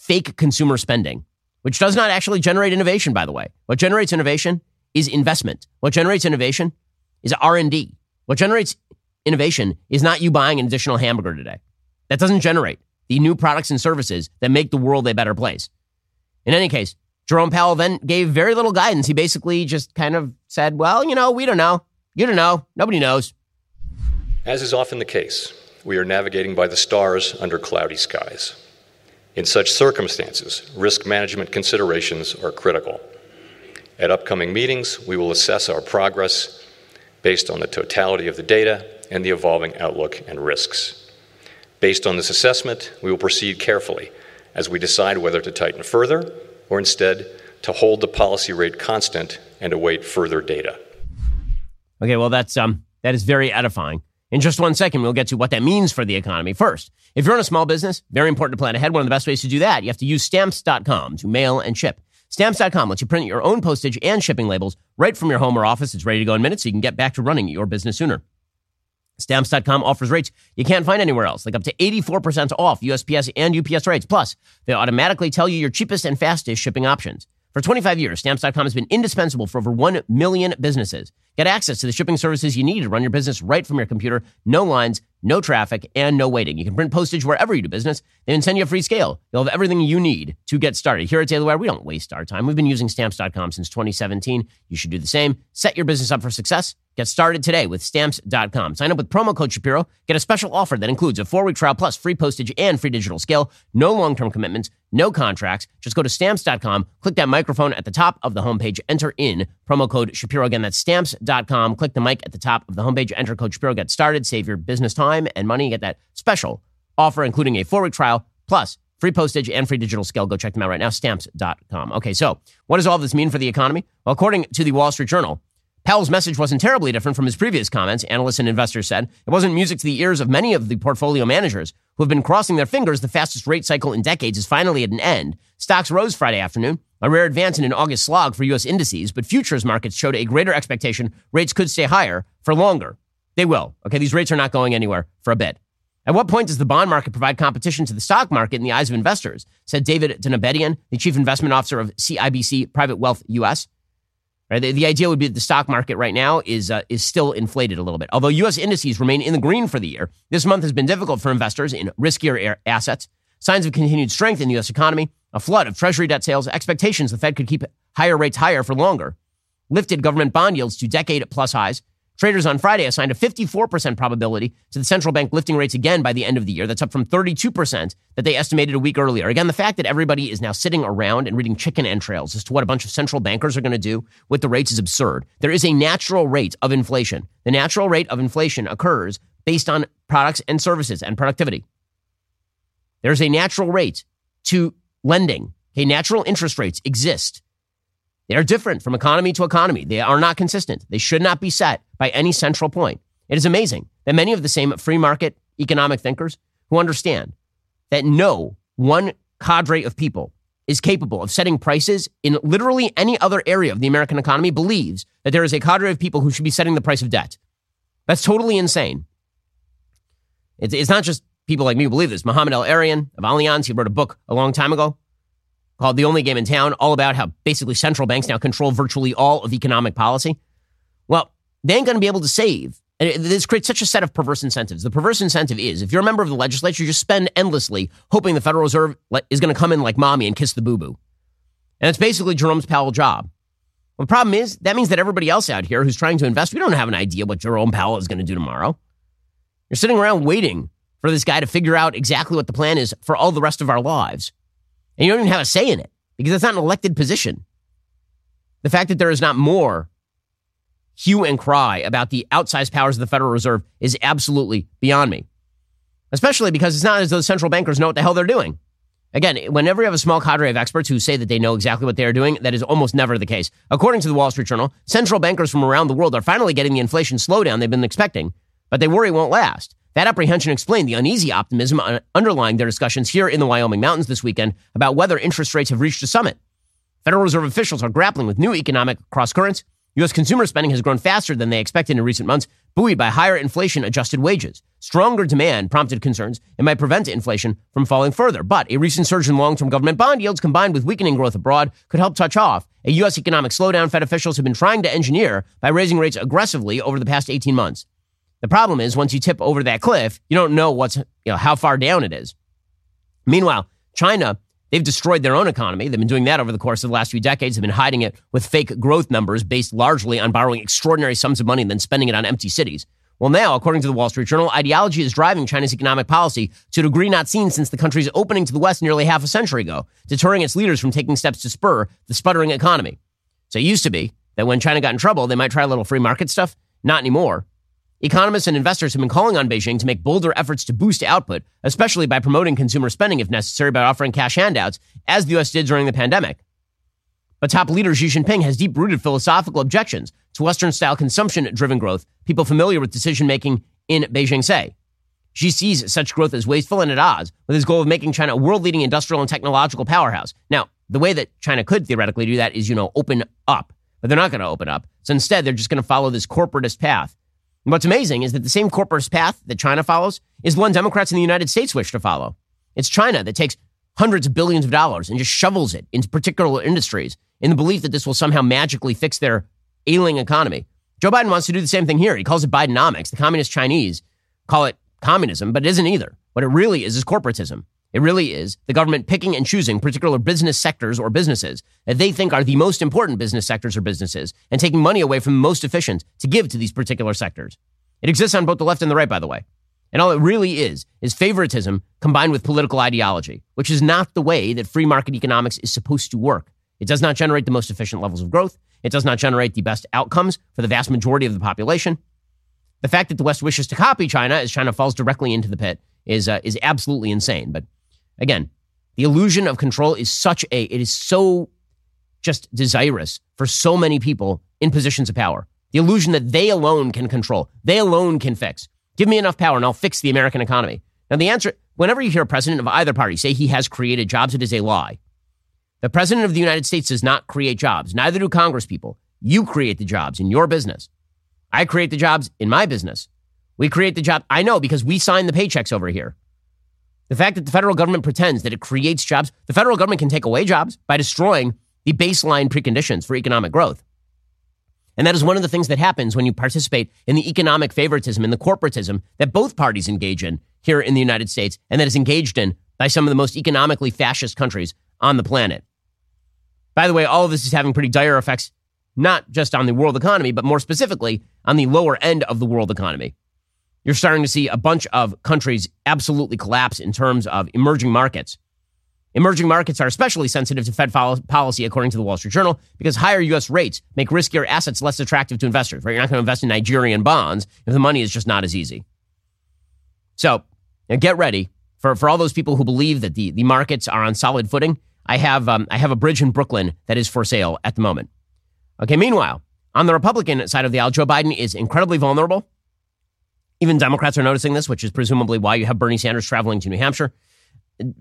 fake consumer spending, which does not actually generate innovation, by the way. What generates innovation is investment. What generates innovation is R&D. What generates innovation is not you buying an additional hamburger today. That doesn't generate the new products and services that make the world a better place. In any case, Jerome Powell then gave very little guidance. He basically just kind of said, well, you know, we don't know. You don't know. Nobody knows. As is often the case, we are navigating by the stars under cloudy skies. In such circumstances, risk management considerations are critical. At upcoming meetings, we will assess our progress based on the totality of the data and the evolving outlook and risks. Based on this assessment, we will proceed carefully as we decide whether to tighten further or instead to hold the policy rate constant and await further data. Okay, well, that's um, that is very edifying. In just one second, we'll get to what that means for the economy. First, if you're in a small business, very important to plan ahead. One of the best ways to do that, you have to use stamps.com to mail and ship. Stamps.com lets you print your own postage and shipping labels right from your home or office. It's ready to go in minutes so you can get back to running your business sooner. Stamps.com offers rates you can't find anywhere else, like up to 84% off USPS and UPS rates. Plus, they automatically tell you your cheapest and fastest shipping options. For 25 years, Stamps.com has been indispensable for over 1 million businesses. Get access to the shipping services you need to run your business right from your computer. No lines, no traffic, and no waiting. You can print postage wherever you do business. They even send you a free scale. You'll have everything you need to get started. Here at Daily Wire, we don't waste our time. We've been using Stamps.com since 2017. You should do the same. Set your business up for success. Get started today with Stamps.com. Sign up with promo code Shapiro. Get a special offer that includes a four-week trial plus free postage and free digital scale. No long-term commitments, no contracts. Just go to Stamps.com, click that microphone at the top of the homepage, enter in promo code Shapiro. Again, that's Stamps.com. Click the mic at the top of the homepage, enter code Shapiro, get started, save your business time and money. Get that special offer, including a four-week trial plus free postage and free digital scale. Go check them out right now, Stamps.com. Okay, so what does all this mean for the economy? Well, according to the Wall Street Journal, Powell's message wasn't terribly different from his previous comments, analysts and investors said. It wasn't music to the ears of many of the portfolio managers who have been crossing their fingers the fastest rate cycle in decades is finally at an end. Stocks rose Friday afternoon, a rare advance in an August slog for U.S. indices, but futures markets showed a greater expectation rates could stay higher for longer. They will. Okay, these rates are not going anywhere for a bit. At what point does the bond market provide competition to the stock market in the eyes of investors? Said David Donabedian, the chief investment officer of CIBC Private Wealth US. Right? The, the, idea would be that the stock market right now is uh, is still inflated a little bit. Although U.S. indices remain in the green for the year, this month has been difficult for investors in riskier assets. Signs of continued strength in the U.S. economy, a flood of Treasury debt sales, expectations the Fed could keep higher rates higher for longer, lifted government bond yields to decade plus highs. Traders on Friday assigned a 54% probability to the central bank lifting rates again by the end of the year. That's up from 32% that they estimated a week earlier. Again, the fact that everybody is now sitting around and reading chicken entrails as to what a bunch of central bankers are going to do with the rates is absurd. There is a natural rate of inflation. The natural rate of inflation occurs based on products and services and productivity. There's a natural rate to lending. Okay, natural interest rates exist. They are different from economy to economy. They are not consistent. They should not be set by any central point. It is amazing that many of the same free market economic thinkers who understand that no one cadre of people is capable of setting prices in literally any other area of the American economy believes that there is a cadre of people who should be setting the price of debt. That's totally insane. It's, it's not just people like me who believe this. Mohamed El-Erian of Allianz, he wrote a book a long time ago called The Only Game in Town, all about how basically central banks now control virtually all of economic policy. Well, they ain't going to be able to save. And this creates such a set of perverse incentives. The perverse incentive is if you're a member of the legislature, you just spend endlessly hoping the Federal Reserve is going to come in like mommy and kiss the boo boo. And it's basically Jerome's Powell job. Well, the problem is that means that everybody else out here who's trying to invest, we don't have an idea what Jerome Powell is going to do tomorrow. You're sitting around waiting for this guy to figure out exactly what the plan is for all the rest of our lives. And you don't even have a say in it because it's not an elected position. The fact that there is not more hue and cry about the outsized powers of the Federal Reserve is absolutely beyond me. Especially because it's not as though central bankers know what the hell they're doing. Again, whenever you have a small cadre of experts who say that they know exactly what they are doing, that is almost never the case. According to the Wall Street Journal, central bankers from around the world are finally getting the inflation slowdown they've been expecting, but they worry it won't last. That apprehension explained the uneasy optimism underlying their discussions here in the Wyoming mountains this weekend about whether interest rates have reached a summit. Federal Reserve officials are grappling with new economic cross currents. U.S. consumer spending has grown faster than they expected in recent months, buoyed by higher inflation adjusted wages. Stronger demand prompted concerns it might prevent inflation from falling further. But a recent surge in long term government bond yields combined with weakening growth abroad could help touch off a U.S. economic slowdown Fed officials have been trying to engineer by raising rates aggressively over the past 18 months. The problem is once you tip over that cliff, you don't know what's, you know, how far down it is. Meanwhile, China, they've destroyed their own economy. They've been doing that over the course of the last few decades. They've been hiding it with fake growth numbers based largely on borrowing extraordinary sums of money and then spending it on empty cities. Well, now, according to the Wall Street Journal, ideology is driving China's economic policy to a degree not seen since the country's opening to the West nearly half a century ago, deterring its leaders from taking steps to spur the sputtering economy. So it used to be that when China got in trouble, they might try a little free market stuff. Not anymore. Economists and investors have been calling on Beijing to make bolder efforts to boost output, especially by promoting consumer spending if necessary by offering cash handouts, as the U.S. did during the pandemic. But top leader Xi Jinping has deep rooted philosophical objections to Western style consumption driven growth, people familiar with decision making in Beijing say. Xi sees such growth as wasteful and at odds with his goal of making China a world leading industrial and technological powerhouse. Now, the way that China could theoretically do that is, you know, open up, but they're not going to open up. So instead, they're just going to follow this corporatist path what's amazing is that the same corporate path that China follows is one Democrats in the United States wish to follow. It's China that takes hundreds of billions of dollars and just shovels it into particular industries in the belief that this will somehow magically fix their ailing economy. Joe Biden wants to do the same thing here. He calls it Bidenomics. The communist Chinese call it communism, but it isn't either. What it really is is corporatism. It really is the government picking and choosing particular business sectors or businesses that they think are the most important business sectors or businesses and taking money away from the most efficient to give to these particular sectors. It exists on both the left and the right, by the way. And all it really is is favoritism combined with political ideology, which is not the way that free market economics is supposed to work. It does not generate the most efficient levels of growth. It does not generate the best outcomes for the vast majority of the population. The fact that the West wishes to copy China as China falls directly into the pit is, uh, is absolutely insane. But Again, the illusion of control is such a, it is so just desirous for so many people in positions of power. The illusion that they alone can control, they alone can fix. Give me enough power and I'll fix the American economy. Now, the answer, whenever you hear a president of either party say he has created jobs, it is a lie. The president of the United States does not create jobs. Neither do Congress people. You create the jobs in your business. I create the jobs in my business. We create the job. I know because we sign the paychecks over here. The fact that the federal government pretends that it creates jobs, the federal government can take away jobs by destroying the baseline preconditions for economic growth. And that is one of the things that happens when you participate in the economic favoritism and the corporatism that both parties engage in here in the United States and that is engaged in by some of the most economically fascist countries on the planet. By the way, all of this is having pretty dire effects not just on the world economy, but more specifically on the lower end of the world economy. You're starting to see a bunch of countries absolutely collapse in terms of emerging markets. Emerging markets are especially sensitive to Fed policy, according to the Wall Street Journal, because higher U.S. rates make riskier assets less attractive to investors. Right? You're not going to invest in Nigerian bonds if the money is just not as easy. So get ready for, for all those people who believe that the, the markets are on solid footing. I have um, I have a bridge in Brooklyn that is for sale at the moment. Okay. Meanwhile, on the Republican side of the aisle, Joe Biden is incredibly vulnerable. Even Democrats are noticing this, which is presumably why you have Bernie Sanders traveling to New Hampshire.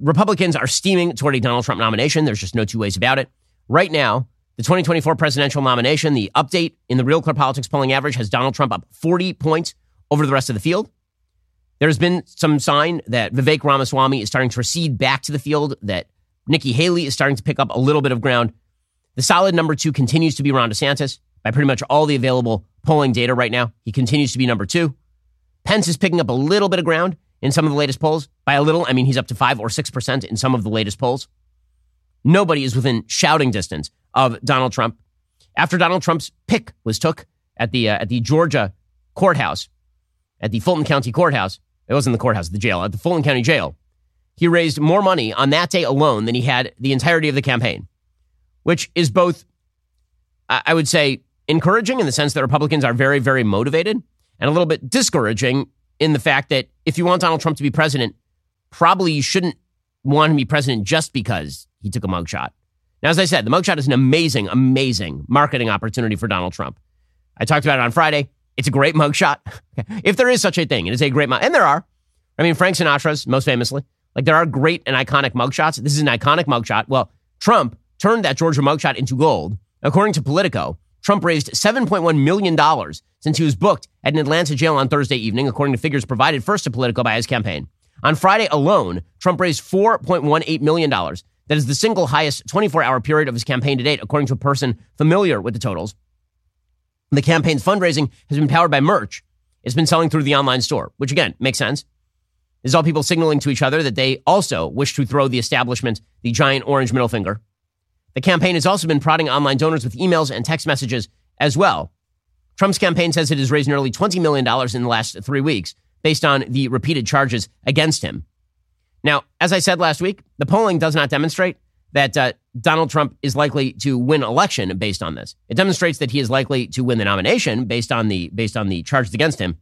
Republicans are steaming toward a Donald Trump nomination. There's just no two ways about it. Right now, the 2024 presidential nomination, the update in the Real Clear Politics polling average has Donald Trump up 40 points over the rest of the field. There's been some sign that Vivek Ramaswamy is starting to recede back to the field, that Nikki Haley is starting to pick up a little bit of ground. The solid number two continues to be Ron DeSantis by pretty much all the available polling data right now. He continues to be number two. Pence is picking up a little bit of ground in some of the latest polls. By a little, I mean he's up to five or 6% in some of the latest polls. Nobody is within shouting distance of Donald Trump. After Donald Trump's pick was took at the, uh, at the Georgia courthouse, at the Fulton County courthouse, it wasn't the courthouse, the jail, at the Fulton County jail, he raised more money on that day alone than he had the entirety of the campaign, which is both, I would say, encouraging in the sense that Republicans are very, very motivated and a little bit discouraging in the fact that if you want Donald Trump to be president, probably you shouldn't want him to be president just because he took a mugshot. Now, as I said, the mugshot is an amazing, amazing marketing opportunity for Donald Trump. I talked about it on Friday. It's a great mugshot. if there is such a thing, it is a great mug. And there are. I mean, Frank Sinatra's most famously. Like there are great and iconic mugshots. This is an iconic mugshot. Well, Trump turned that Georgia mugshot into gold. According to Politico, Trump raised $7.1 million since he was booked at an Atlanta jail on Thursday evening, according to figures provided first to Politico by his campaign. On Friday alone, Trump raised $4.18 million. That is the single highest 24 hour period of his campaign to date, according to a person familiar with the totals. The campaign's fundraising has been powered by merch. It's been selling through the online store, which again makes sense. This is all people signaling to each other that they also wish to throw the establishment the giant orange middle finger. The campaign has also been prodding online donors with emails and text messages as well. Trump's campaign says it has raised nearly $20 million in the last three weeks based on the repeated charges against him. Now, as I said last week, the polling does not demonstrate that uh, Donald Trump is likely to win election based on this. It demonstrates that he is likely to win the nomination based on the based on the charges against him.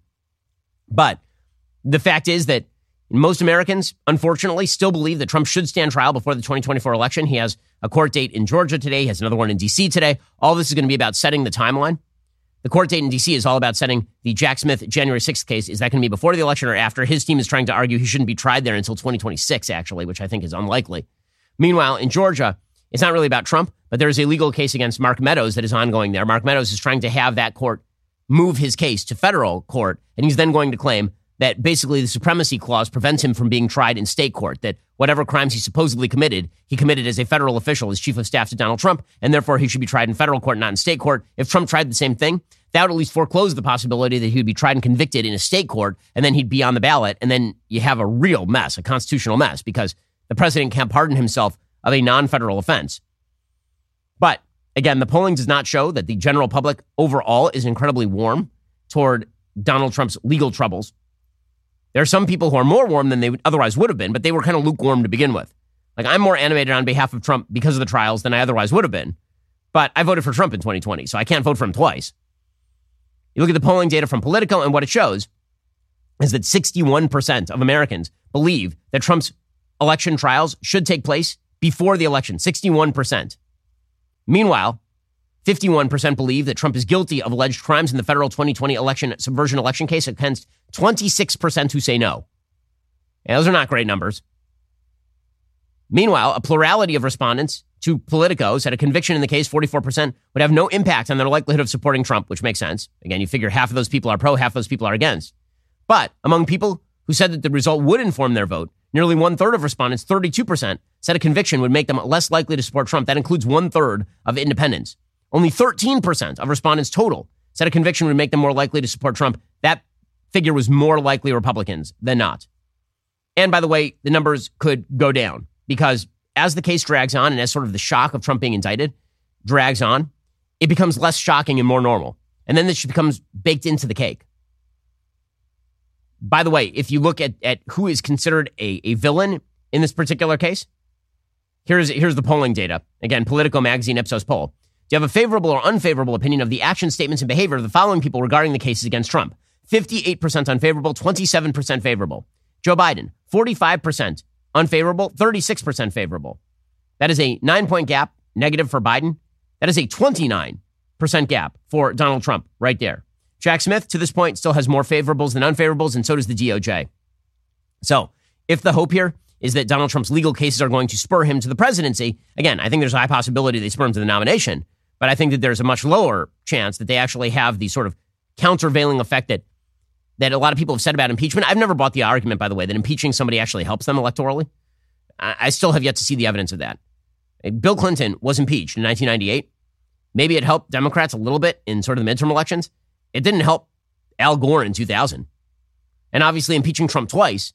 But the fact is that most Americans, unfortunately, still believe that Trump should stand trial before the 2024 election. He has a court date in Georgia today. He has another one in D.C. today. All this is going to be about setting the timeline. The court date in D.C. is all about setting the Jack Smith January 6th case. Is that going to be before the election or after? His team is trying to argue he shouldn't be tried there until 2026, actually, which I think is unlikely. Meanwhile, in Georgia, it's not really about Trump, but there is a legal case against Mark Meadows that is ongoing there. Mark Meadows is trying to have that court move his case to federal court, and he's then going to claim that basically the supremacy clause prevents him from being tried in state court, that whatever crimes he supposedly committed, he committed as a federal official, as chief of staff to Donald Trump, and therefore he should be tried in federal court, not in state court. If Trump tried the same thing, that would at least foreclose the possibility that he would be tried and convicted in a state court, and then he'd be on the ballot, and then you have a real mess, a constitutional mess, because the president can't pardon himself of a non federal offense. But again, the polling does not show that the general public overall is incredibly warm toward Donald Trump's legal troubles. There are some people who are more warm than they otherwise would have been, but they were kind of lukewarm to begin with. Like I'm more animated on behalf of Trump because of the trials than I otherwise would have been. But I voted for Trump in 2020, so I can't vote for him twice. You look at the polling data from Politico, and what it shows is that 61% of Americans believe that Trump's election trials should take place before the election. 61%. Meanwhile, 51% believe that Trump is guilty of alleged crimes in the federal 2020 election subversion election case against 26% who say no. And those are not great numbers. Meanwhile, a plurality of respondents to Politico said a conviction in the case, 44%, would have no impact on their likelihood of supporting Trump, which makes sense. Again, you figure half of those people are pro, half of those people are against. But among people who said that the result would inform their vote, nearly one third of respondents, 32%, said a conviction would make them less likely to support Trump. That includes one third of independents. Only 13% of respondents total said a conviction would make them more likely to support Trump. That figure was more likely Republicans than not. And by the way, the numbers could go down because as the case drags on and as sort of the shock of Trump being indicted drags on, it becomes less shocking and more normal. And then this becomes baked into the cake. By the way, if you look at, at who is considered a, a villain in this particular case, here's, here's the polling data. Again, Politico Magazine Ipsos poll. Do you have a favorable or unfavorable opinion of the action statements and behavior of the following people regarding the cases against Trump? 58% unfavorable, 27% favorable. Joe Biden, 45% unfavorable, 36% favorable. That is a nine point gap negative for Biden. That is a 29% gap for Donald Trump right there. Jack Smith, to this point, still has more favorables than unfavorables, and so does the DOJ. So, if the hope here is that Donald Trump's legal cases are going to spur him to the presidency, again, I think there's a high possibility they spur him to the nomination, but I think that there's a much lower chance that they actually have the sort of countervailing effect that that a lot of people have said about impeachment. I've never bought the argument, by the way, that impeaching somebody actually helps them electorally. I still have yet to see the evidence of that. Uh, Bill Clinton was impeached in 1998. Maybe it helped Democrats a little bit in sort of the midterm elections. It didn't help Al Gore in 2000. And obviously, impeaching Trump twice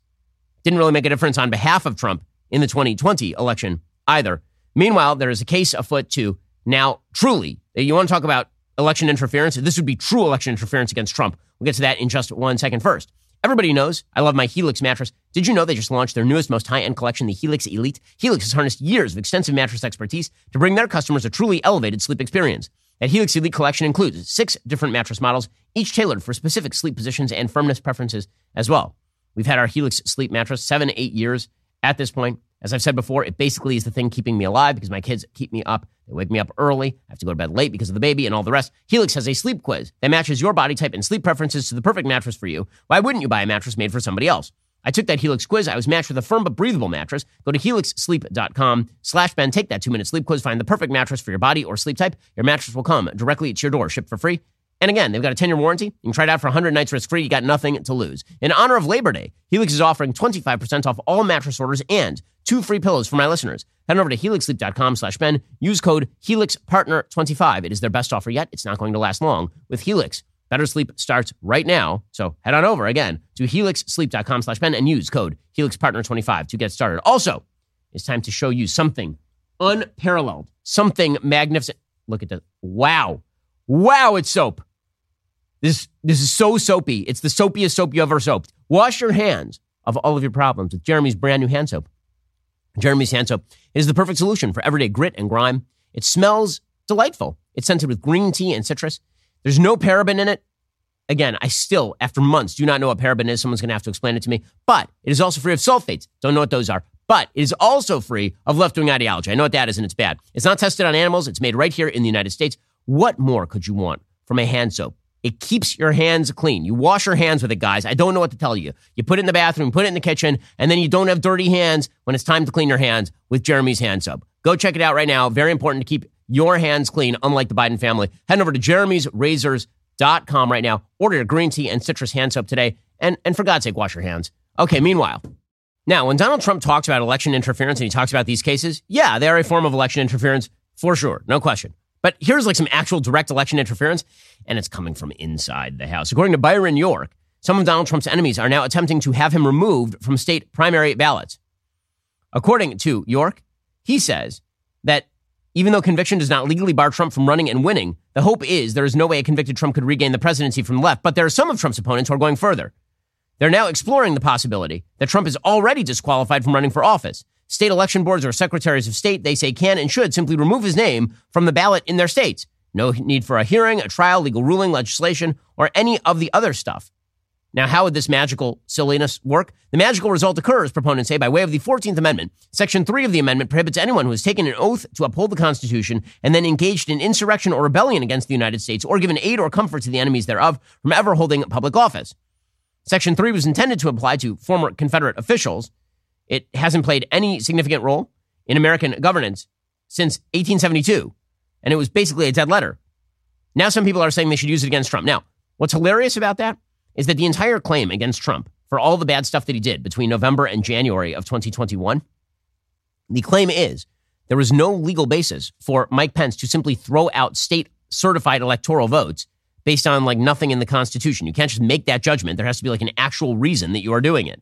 didn't really make a difference on behalf of Trump in the 2020 election either. Meanwhile, there is a case afoot to now truly, eh, you want to talk about election interference? This would be true election interference against Trump. We'll get to that in just one second first. Everybody knows I love my Helix mattress. Did you know they just launched their newest, most high end collection, the Helix Elite? Helix has harnessed years of extensive mattress expertise to bring their customers a truly elevated sleep experience. That Helix Elite collection includes six different mattress models, each tailored for specific sleep positions and firmness preferences as well. We've had our Helix sleep mattress seven, eight years at this point. As I've said before, it basically is the thing keeping me alive because my kids keep me up. They wake me up early. I have to go to bed late because of the baby and all the rest. Helix has a sleep quiz that matches your body type and sleep preferences to the perfect mattress for you. Why wouldn't you buy a mattress made for somebody else? I took that Helix quiz. I was matched with a firm but breathable mattress. Go to helixsleep.com slash Ben. Take that two minute sleep quiz. Find the perfect mattress for your body or sleep type. Your mattress will come directly to your door, shipped for free. And again, they've got a 10 year warranty. You can try it out for 100 nights risk free. You got nothing to lose. In honor of Labor Day, Helix is offering 25% off all mattress orders and two free pillows for my listeners. Head over to helixsleep.com slash Ben. Use code HelixPartner25. It is their best offer yet. It's not going to last long with Helix. Better sleep starts right now. So head on over again to helixsleep.com slash Ben and use code HelixPartner25 to get started. Also, it's time to show you something unparalleled, something magnificent. Look at that. Wow. Wow, it's soap. This, this is so soapy. It's the soapiest soap you ever soaped. Wash your hands of all of your problems with Jeremy's brand new hand soap. Jeremy's hand soap is the perfect solution for everyday grit and grime. It smells delightful. It's scented with green tea and citrus. There's no paraben in it. Again, I still, after months, do not know what paraben is. Someone's going to have to explain it to me. But it is also free of sulfates. Don't know what those are. But it is also free of left wing ideology. I know what that is, and it's bad. It's not tested on animals. It's made right here in the United States. What more could you want from a hand soap? It keeps your hands clean. You wash your hands with it, guys. I don't know what to tell you. You put it in the bathroom, put it in the kitchen, and then you don't have dirty hands when it's time to clean your hands with Jeremy's hand soap. Go check it out right now. Very important to keep your hands clean, unlike the Biden family. Head over to jeremy'srazors.com right now. Order your green tea and citrus hand soap today. And, and for God's sake, wash your hands. Okay, meanwhile, now when Donald Trump talks about election interference and he talks about these cases, yeah, they are a form of election interference for sure. No question. But here's like some actual direct election interference, and it's coming from inside the House. According to Byron York, some of Donald Trump's enemies are now attempting to have him removed from state primary ballots. According to York, he says that even though conviction does not legally bar Trump from running and winning, the hope is there is no way a convicted Trump could regain the presidency from the left. But there are some of Trump's opponents who are going further. They're now exploring the possibility that Trump is already disqualified from running for office. State election boards or secretaries of state, they say, can and should simply remove his name from the ballot in their states. No need for a hearing, a trial, legal ruling, legislation, or any of the other stuff. Now, how would this magical silliness work? The magical result occurs, proponents say, by way of the 14th Amendment. Section 3 of the amendment prohibits anyone who has taken an oath to uphold the Constitution and then engaged in insurrection or rebellion against the United States or given aid or comfort to the enemies thereof from ever holding public office. Section 3 was intended to apply to former Confederate officials it hasn't played any significant role in American governance since 1872. And it was basically a dead letter. Now, some people are saying they should use it against Trump. Now, what's hilarious about that is that the entire claim against Trump for all the bad stuff that he did between November and January of 2021, the claim is there was no legal basis for Mike Pence to simply throw out state certified electoral votes based on like nothing in the Constitution. You can't just make that judgment. There has to be like an actual reason that you are doing it.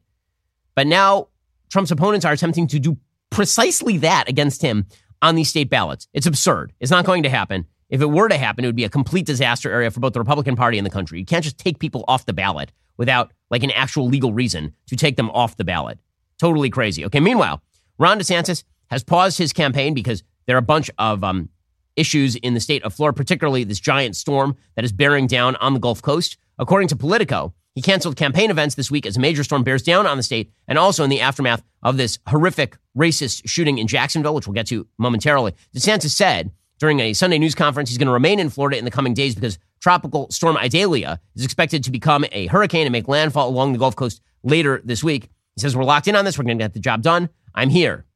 But now Trump's opponents are attempting to do precisely that against him on these state ballots. It's absurd. It's not going to happen. If it were to happen, it would be a complete disaster area for both the Republican Party and the country. You can't just take people off the ballot without like an actual legal reason to take them off the ballot. Totally crazy. Okay. Meanwhile, Ron DeSantis has paused his campaign because there are a bunch of um, issues in the state of Florida, particularly this giant storm that is bearing down on the Gulf Coast. According to Politico, he canceled campaign events this week as a major storm bears down on the state and also in the aftermath of this horrific racist shooting in Jacksonville, which we'll get to momentarily. DeSantis said during a Sunday news conference he's going to remain in Florida in the coming days because tropical storm Idalia is expected to become a hurricane and make landfall along the Gulf Coast later this week. He says, We're locked in on this. We're going to get the job done. I'm here.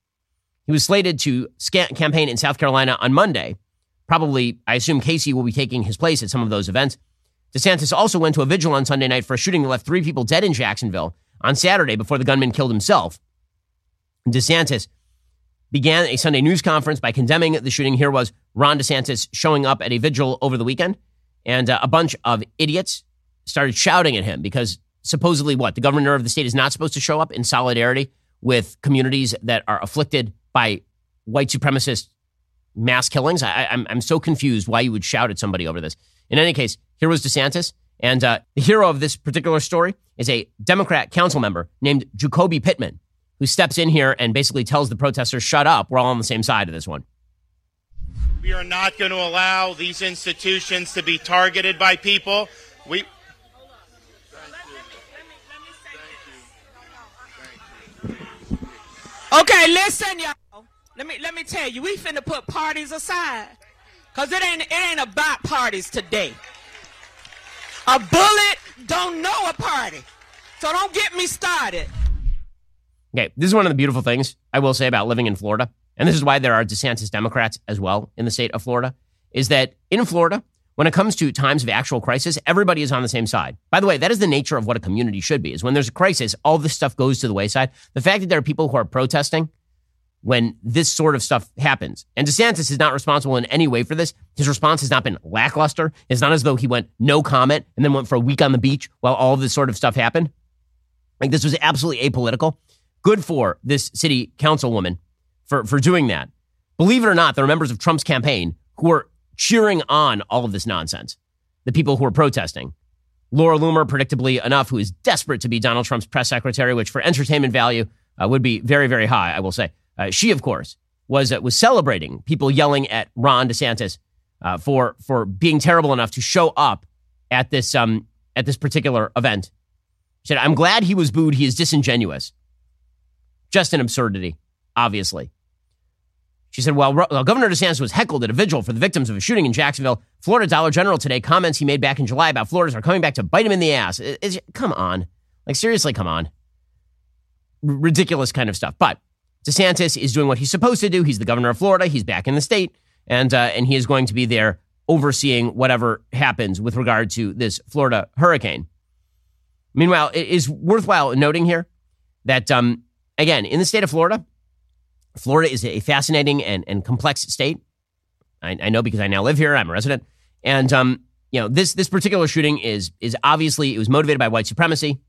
He was slated to campaign in South Carolina on Monday. Probably, I assume Casey will be taking his place at some of those events. DeSantis also went to a vigil on Sunday night for a shooting that left three people dead in Jacksonville on Saturday before the gunman killed himself. DeSantis began a Sunday news conference by condemning the shooting. Here was Ron DeSantis showing up at a vigil over the weekend, and uh, a bunch of idiots started shouting at him because supposedly what? The governor of the state is not supposed to show up in solidarity with communities that are afflicted by white supremacist mass killings. I, I'm, I'm so confused why you would shout at somebody over this. In any case, here was DeSantis. And uh, the hero of this particular story is a Democrat council member named Ju'Coby Pittman, who steps in here and basically tells the protesters, shut up. We're all on the same side of this one. We are not going to allow these institutions to be targeted by people. We. Okay, listen, y'all. Let me let me tell you, we finna put parties aside. Cause it ain't it ain't about parties today. A bullet don't know a party. So don't get me started. Okay, this is one of the beautiful things I will say about living in Florida, and this is why there are DeSantis Democrats as well in the state of Florida, is that in Florida, when it comes to times of actual crisis, everybody is on the same side. By the way, that is the nature of what a community should be, is when there's a crisis, all this stuff goes to the wayside. The fact that there are people who are protesting when this sort of stuff happens. And DeSantis is not responsible in any way for this. His response has not been lackluster. It's not as though he went no comment and then went for a week on the beach while all this sort of stuff happened. Like this was absolutely apolitical. Good for this city councilwoman for, for doing that. Believe it or not, there are members of Trump's campaign who are cheering on all of this nonsense. The people who are protesting. Laura Loomer, predictably enough, who is desperate to be Donald Trump's press secretary, which for entertainment value uh, would be very, very high, I will say. Uh, she, of course, was uh, was celebrating people yelling at Ron DeSantis uh, for for being terrible enough to show up at this um at this particular event. She said, "I'm glad he was booed. He is disingenuous. Just an absurdity, obviously." She said, "While well, Governor DeSantis was heckled at a vigil for the victims of a shooting in Jacksonville, Florida Dollar General today comments he made back in July about Floridas are coming back to bite him in the ass. Come on, like seriously, come on." R- ridiculous kind of stuff, but DeSantis is doing what he's supposed to do. He's the governor of Florida. He's back in the state, and uh, and he is going to be there overseeing whatever happens with regard to this Florida hurricane. Meanwhile, it is worthwhile noting here that um, again in the state of Florida, Florida is a fascinating and, and complex state. I, I know because I now live here. I'm a resident, and um, you know this this particular shooting is is obviously it was motivated by white supremacy,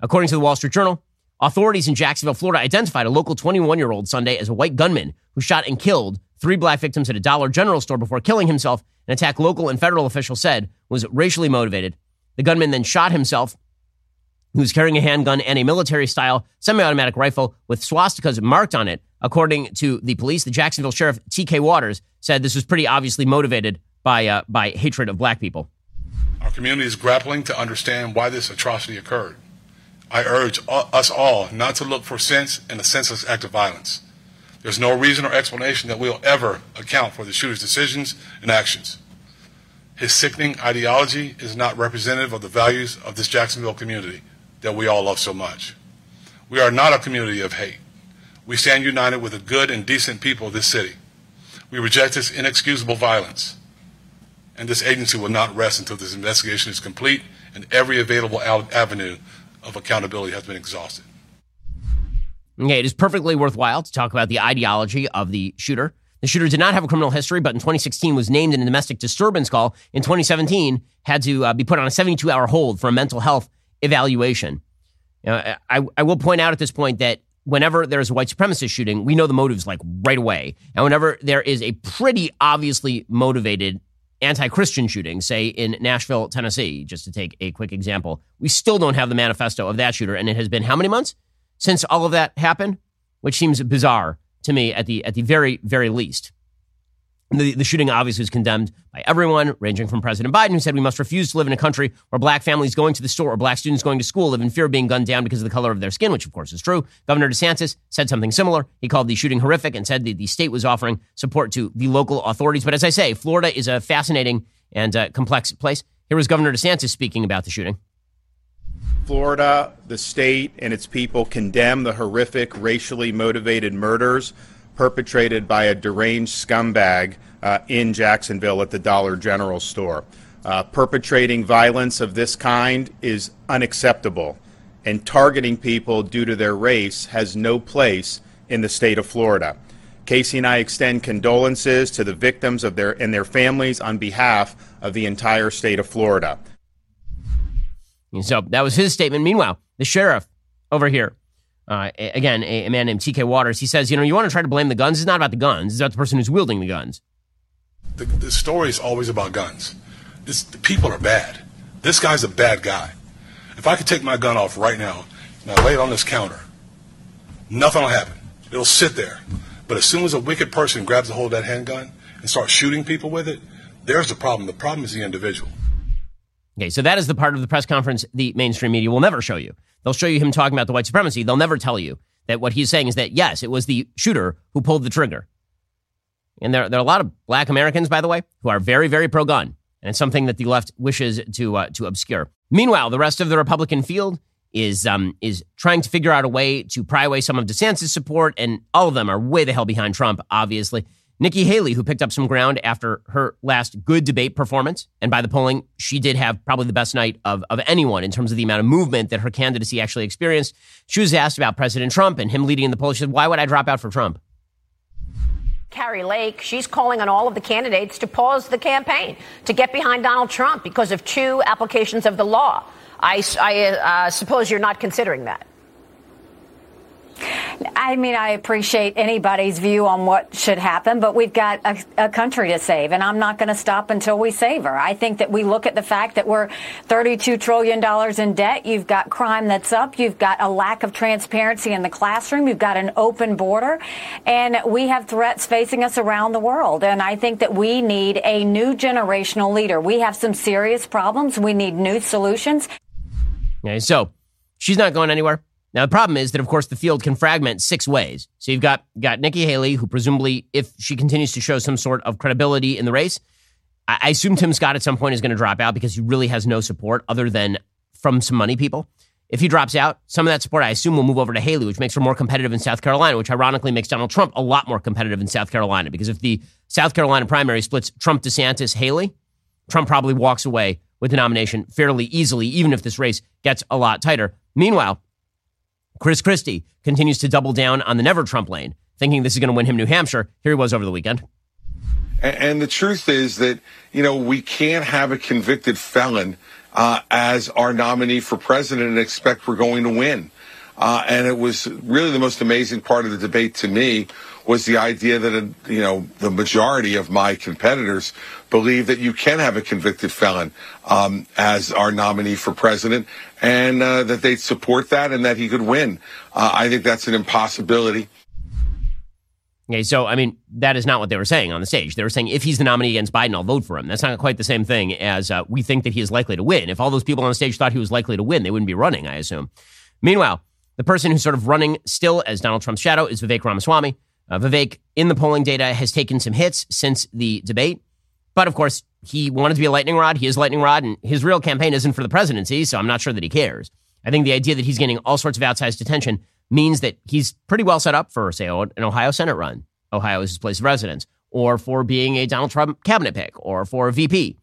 according to the Wall Street Journal. Authorities in Jacksonville, Florida identified a local 21 year old Sunday as a white gunman who shot and killed three black victims at a Dollar General store before killing himself. An attack local and federal officials said was racially motivated. The gunman then shot himself. He was carrying a handgun and a military style semi automatic rifle with swastikas marked on it. According to the police, the Jacksonville sheriff, T.K. Waters, said this was pretty obviously motivated by, uh, by hatred of black people. Our community is grappling to understand why this atrocity occurred. I urge us all not to look for sense in a senseless act of violence. There's no reason or explanation that we'll ever account for the shooter's decisions and actions. His sickening ideology is not representative of the values of this Jacksonville community that we all love so much. We are not a community of hate. We stand united with the good and decent people of this city. We reject this inexcusable violence. And this agency will not rest until this investigation is complete and every available avenue of accountability has been exhausted. Okay, it is perfectly worthwhile to talk about the ideology of the shooter. The shooter did not have a criminal history, but in 2016 was named in a domestic disturbance call. In 2017, had to uh, be put on a 72 hour hold for a mental health evaluation. You know, I, I will point out at this point that whenever there is a white supremacist shooting, we know the motives like right away. And whenever there is a pretty obviously motivated anti Christian shootings, say in Nashville, Tennessee, just to take a quick example. We still don't have the manifesto of that shooter. And it has been how many months since all of that happened? Which seems bizarre to me at the, at the very, very least. The, the, shooting obviously was condemned by everyone, ranging from President Biden, who said we must refuse to live in a country where black families going to the store or black students going to school live in fear of being gunned down because of the color of their skin, which of course is true. Governor DeSantis said something similar. He called the shooting horrific and said that the state was offering support to the local authorities. But as I say, Florida is a fascinating and uh, complex place. Here was Governor DeSantis speaking about the shooting. Florida, the state, and its people condemn the horrific racially motivated murders perpetrated by a deranged scumbag uh, in Jacksonville at the Dollar General store. Uh, perpetrating violence of this kind is unacceptable, and targeting people due to their race has no place in the state of Florida. Casey and I extend condolences to the victims of their and their families on behalf of the entire state of Florida. So that was his statement. Meanwhile, the sheriff over here uh, again, a, a, man named TK Waters, he says, you know, you want to try to blame the guns. It's not about the guns. It's about the person who's wielding the guns. The, the story is always about guns. This, the people are bad. This guy's a bad guy. If I could take my gun off right now and I lay it on this counter, nothing will happen. It'll sit there. But as soon as a wicked person grabs a hold of that handgun and starts shooting people with it, there's the problem. The problem is the individual. Okay, so that is the part of the press conference the mainstream media will never show you. They'll show you him talking about the white supremacy. They'll never tell you that what he's saying is that, yes, it was the shooter who pulled the trigger. And there, there are a lot of black Americans, by the way, who are very, very pro gun. And it's something that the left wishes to, uh, to obscure. Meanwhile, the rest of the Republican field is, um, is trying to figure out a way to pry away some of DeSantis' support. And all of them are way the hell behind Trump, obviously. Nikki Haley, who picked up some ground after her last good debate performance, and by the polling, she did have probably the best night of, of anyone in terms of the amount of movement that her candidacy actually experienced. She was asked about President Trump and him leading in the polls. She said, Why would I drop out for Trump? Kari Lake, she's calling on all of the candidates to pause the campaign, to get behind Donald Trump because of two applications of the law. I, I uh, suppose you're not considering that. I mean, I appreciate anybody's view on what should happen, but we've got a, a country to save, and I'm not going to stop until we save her. I think that we look at the fact that we're $32 trillion in debt. You've got crime that's up. You've got a lack of transparency in the classroom. You've got an open border, and we have threats facing us around the world. And I think that we need a new generational leader. We have some serious problems. We need new solutions. Okay, so she's not going anywhere. Now, the problem is that, of course, the field can fragment six ways. So you've got, got Nikki Haley, who presumably, if she continues to show some sort of credibility in the race, I, I assume Tim Scott at some point is going to drop out because he really has no support other than from some money people. If he drops out, some of that support, I assume, will move over to Haley, which makes her more competitive in South Carolina, which ironically makes Donald Trump a lot more competitive in South Carolina. Because if the South Carolina primary splits Trump, DeSantis, Haley, Trump probably walks away with the nomination fairly easily, even if this race gets a lot tighter. Meanwhile, Chris Christie continues to double down on the never Trump lane, thinking this is going to win him New Hampshire. Here he was over the weekend. And, the truth is that, you know, we can't have a convicted felon uh, as our nominee for president and expect we're going to win. Uh, and it was really the most amazing part of the debate to me was the idea that, uh, you know, the majority of my competitors believe that you can have a convicted felon um, as our nominee for president and uh, that they'd support that and that he could win. Uh, I think that's an impossibility. Okay, so I mean, that is not what they were saying on the stage. They were saying if he's the nominee against Biden, I'll vote for him. That's not quite the same thing as uh, we think that he is likely to win. If all those people on the stage thought he was likely to win, they wouldn't be running, I assume. Meanwhile, the person who's sort of running still as Donald Trump's shadow is Vivek Ramaswamy. Uh, Vivek, in the polling data, has taken some hits since the debate. But of course, he wanted to be a lightning rod. He is lightning rod, and his real campaign isn't for the presidency, so I'm not sure that he cares. I think the idea that he's getting all sorts of outsized attention means that he's pretty well set up for, say, an Ohio Senate run. Ohio is his place of residence, or for being a Donald Trump cabinet pick, or for a VP.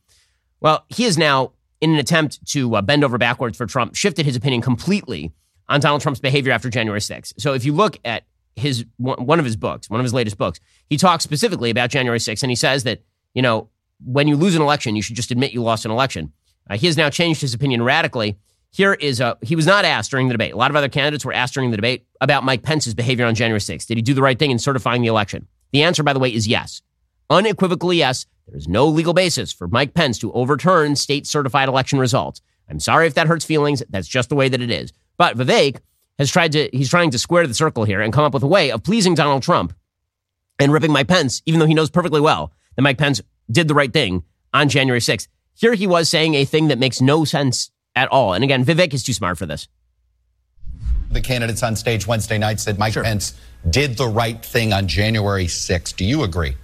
Well, he is now, in an attempt to uh, bend over backwards for Trump, shifted his opinion completely on Donald Trump's behavior after January 6th. So if you look at his one of his books, one of his latest books, he talks specifically about January 6th, and he says that you know when you lose an election, you should just admit you lost an election. Uh, he has now changed his opinion radically. Here is a he was not asked during the debate. A lot of other candidates were asked during the debate about Mike Pence's behavior on January 6th. Did he do the right thing in certifying the election? The answer, by the way, is yes. unequivocally yes, there is no legal basis for Mike Pence to overturn state certified election results. I'm sorry if that hurts feelings. That's just the way that it is. But Vivek has tried to, he's trying to square the circle here and come up with a way of pleasing Donald Trump and ripping Mike Pence, even though he knows perfectly well that Mike Pence did the right thing on January 6th. Here he was saying a thing that makes no sense at all. And again, Vivek is too smart for this. The candidates on stage Wednesday night said Mike sure. Pence did the right thing on January 6th. Do you agree?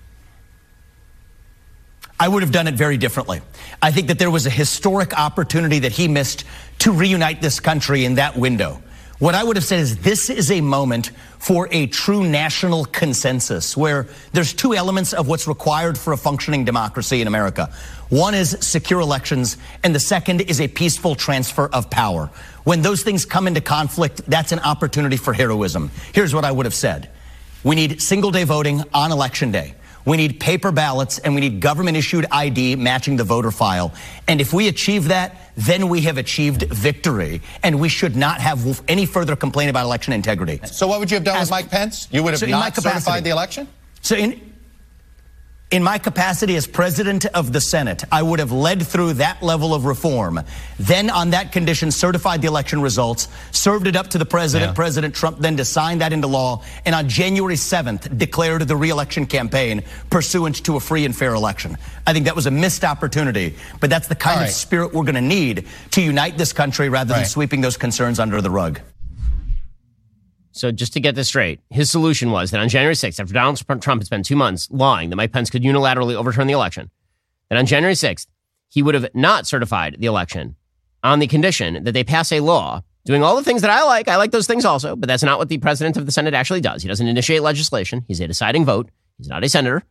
I would have done it very differently. I think that there was a historic opportunity that he missed to reunite this country in that window. What I would have said is this is a moment for a true national consensus where there's two elements of what's required for a functioning democracy in America. One is secure elections, and the second is a peaceful transfer of power. When those things come into conflict, that's an opportunity for heroism. Here's what I would have said. We need single day voting on election day. We need paper ballots and we need government issued ID matching the voter file. And if we achieve that, then we have achieved victory. And we should not have any further complaint about election integrity. So, what would you have done As, with Mike Pence? You would have so not certified the election? So, in, in my capacity as president of the Senate, I would have led through that level of reform. Then, on that condition, certified the election results, served it up to the president, yeah. President Trump, then to sign that into law, and on January 7th, declared the reelection campaign pursuant to a free and fair election. I think that was a missed opportunity, but that's the kind right. of spirit we're going to need to unite this country rather right. than sweeping those concerns under the rug. So just to get this straight, his solution was that on January 6th, after Donald Trump had spent two months lying that Mike Pence could unilaterally overturn the election, that on January 6th, he would have not certified the election on the condition that they pass a law doing all the things that I like. I like those things also, but that's not what the president of the Senate actually does. He doesn't initiate legislation. He's a deciding vote. He's not a senator.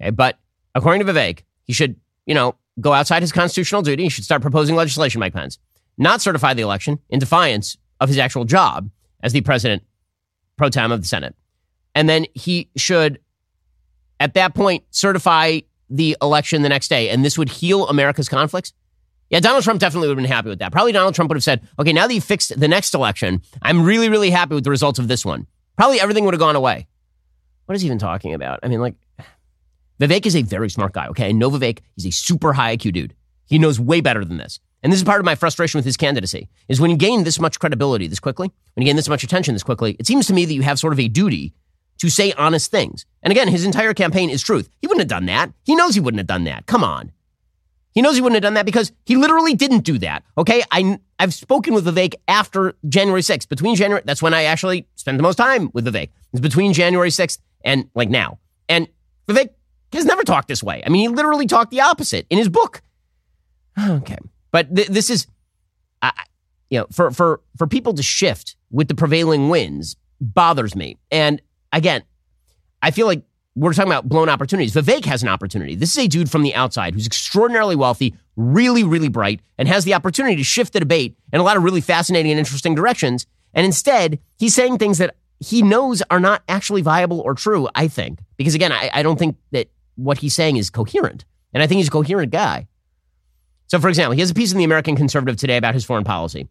Okay. But according to Vivek, he should, you know, go outside his constitutional duty. He should start proposing legislation, Mike Pence, not certify the election in defiance of his actual job as the president pro tem of the Senate. And then he should, at that point, certify the election the next day. And this would heal America's conflicts. Yeah, Donald Trump definitely would have been happy with that. Probably Donald Trump would have said, okay, now that you fixed the next election, I'm really, really happy with the results of this one. Probably everything would have gone away. What is he even talking about? I mean, like, Vivek is a very smart guy, okay? I know Vivek. He's a super high IQ dude. He knows way better than this. And this is part of my frustration with his candidacy, is when you gain this much credibility this quickly, when you gain this much attention this quickly, it seems to me that you have sort of a duty to say honest things. And again, his entire campaign is truth. He wouldn't have done that. He knows he wouldn't have done that. Come on. He knows he wouldn't have done that because he literally didn't do that. Okay. I, I've spoken with Vivek after January 6th. Between January, that's when I actually spent the most time with Vivek. It's between January 6th and like now. And Vivek has never talked this way. I mean, he literally talked the opposite in his book. Okay. But th- this is, uh, you know, for, for, for people to shift with the prevailing winds bothers me. And again, I feel like we're talking about blown opportunities. Vivek has an opportunity. This is a dude from the outside who's extraordinarily wealthy, really, really bright, and has the opportunity to shift the debate in a lot of really fascinating and interesting directions. And instead, he's saying things that he knows are not actually viable or true, I think. Because again, I, I don't think that what he's saying is coherent. And I think he's a coherent guy. So, for example, he has a piece in the American Conservative today about his foreign policy.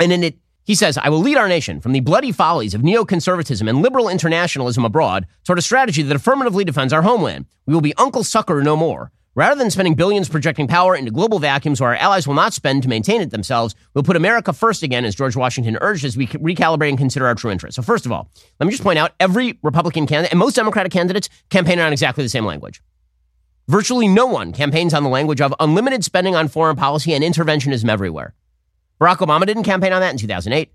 And in it, he says, I will lead our nation from the bloody follies of neoconservatism and liberal internationalism abroad toward a strategy that affirmatively defends our homeland. We will be Uncle Sucker no more. Rather than spending billions projecting power into global vacuums where our allies will not spend to maintain it themselves, we'll put America first again, as George Washington urged, as we recalibrate and consider our true interests. So, first of all, let me just point out every Republican candidate and most Democratic candidates campaign on exactly the same language. Virtually no one campaigns on the language of unlimited spending on foreign policy and interventionism everywhere. Barack Obama didn't campaign on that in 2008.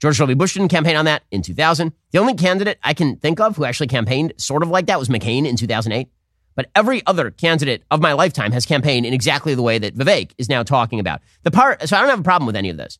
George W. Bush didn't campaign on that in 2000. The only candidate I can think of who actually campaigned sort of like that was McCain in 2008. But every other candidate of my lifetime has campaigned in exactly the way that Vivek is now talking about. The part, so I don't have a problem with any of this.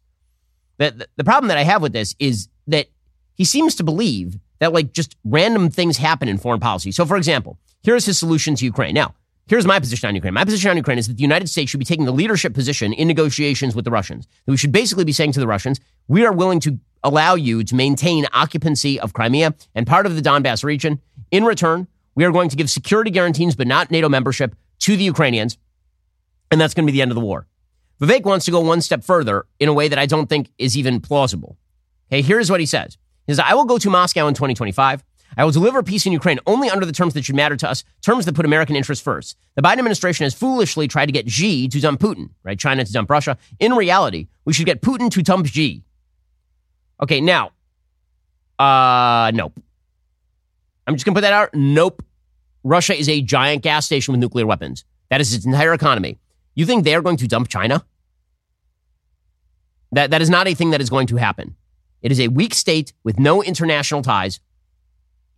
The, the, the problem that I have with this is that he seems to believe that like just random things happen in foreign policy. So, for example, Here's his solution to Ukraine. Now, here's my position on Ukraine. My position on Ukraine is that the United States should be taking the leadership position in negotiations with the Russians. We should basically be saying to the Russians, we are willing to allow you to maintain occupancy of Crimea and part of the Donbass region. In return, we are going to give security guarantees, but not NATO membership, to the Ukrainians. And that's going to be the end of the war. Vivek wants to go one step further in a way that I don't think is even plausible. Okay, here's what he says. He says, I will go to Moscow in 2025. I will deliver peace in Ukraine only under the terms that should matter to us, terms that put American interests first. The Biden administration has foolishly tried to get Xi to dump Putin, right? China to dump Russia. In reality, we should get Putin to dump Xi. Okay, now, uh, nope. I'm just going to put that out. Nope. Russia is a giant gas station with nuclear weapons. That is its entire economy. You think they're going to dump China? That, that is not a thing that is going to happen. It is a weak state with no international ties.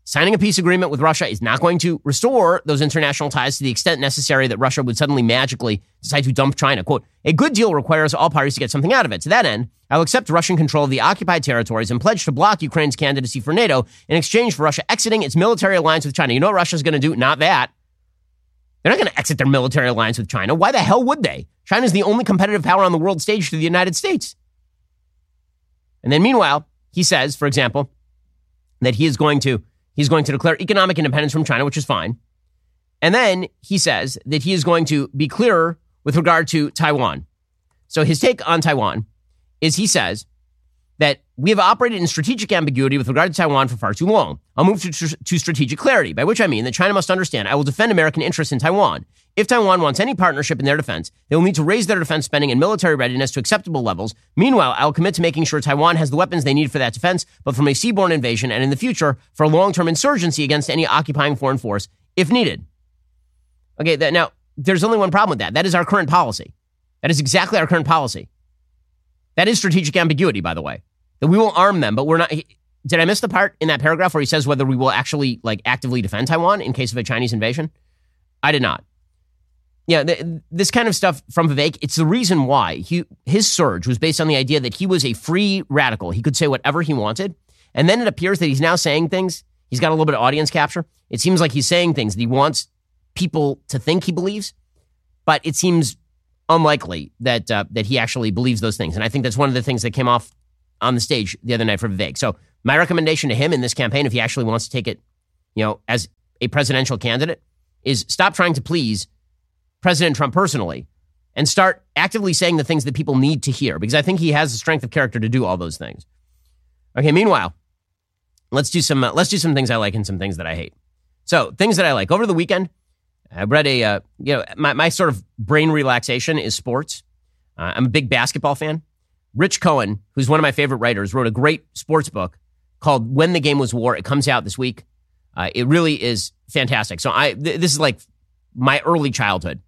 Signing a peace agreement with Russia is not going to restore those international ties to the extent necessary that Russia would suddenly magically decide to dump China. Quote, a good deal requires all parties to get something out of it. To that end, I'll accept Russian control of the occupied territories and pledge to block Ukraine's candidacy for NATO in exchange for Russia exiting its military alliance with China. You know what Russia's going to do? Not that. They're not going to exit their military alliance with China. Why the hell would they? China is the only competitive power on the world stage to the United States. And then meanwhile, he says, for example, that he is going to he's going to declare economic independence from China, which is fine. And then he says that he is going to be clearer with regard to Taiwan. So his take on Taiwan is he says that we have operated in strategic ambiguity with regard to Taiwan for far too long. I'll move to, to strategic clarity, by which I mean that China must understand I will defend American interests in Taiwan. If Taiwan wants any partnership in their defense, they will need to raise their defense spending and military readiness to acceptable levels. Meanwhile, I will commit to making sure Taiwan has the weapons they need for that defense, but from a seaborne invasion and in the future for a long-term insurgency against any occupying foreign force if needed. Okay, that, now there's only one problem with that. That is our current policy. That is exactly our current policy. That is strategic ambiguity, by the way that we will arm them, but we're not. Did I miss the part in that paragraph where he says whether we will actually like actively defend Taiwan in case of a Chinese invasion? I did not. Yeah, this kind of stuff from Vivek, it's the reason why he, his surge was based on the idea that he was a free radical. He could say whatever he wanted. And then it appears that he's now saying things. He's got a little bit of audience capture. It seems like he's saying things that he wants people to think he believes, but it seems unlikely that uh, that he actually believes those things. And I think that's one of the things that came off on the stage the other night for Vivek. So my recommendation to him in this campaign, if he actually wants to take it, you know, as a presidential candidate, is stop trying to please President Trump personally and start actively saying the things that people need to hear because I think he has the strength of character to do all those things. Okay, meanwhile, let's do some uh, let's do some things I like and some things that I hate. So, things that I like. Over the weekend, I read a uh, you know, my my sort of brain relaxation is sports. Uh, I'm a big basketball fan. Rich Cohen, who's one of my favorite writers, wrote a great sports book called When the Game Was War. It comes out this week. Uh, it really is fantastic. So I th- this is like my early childhood.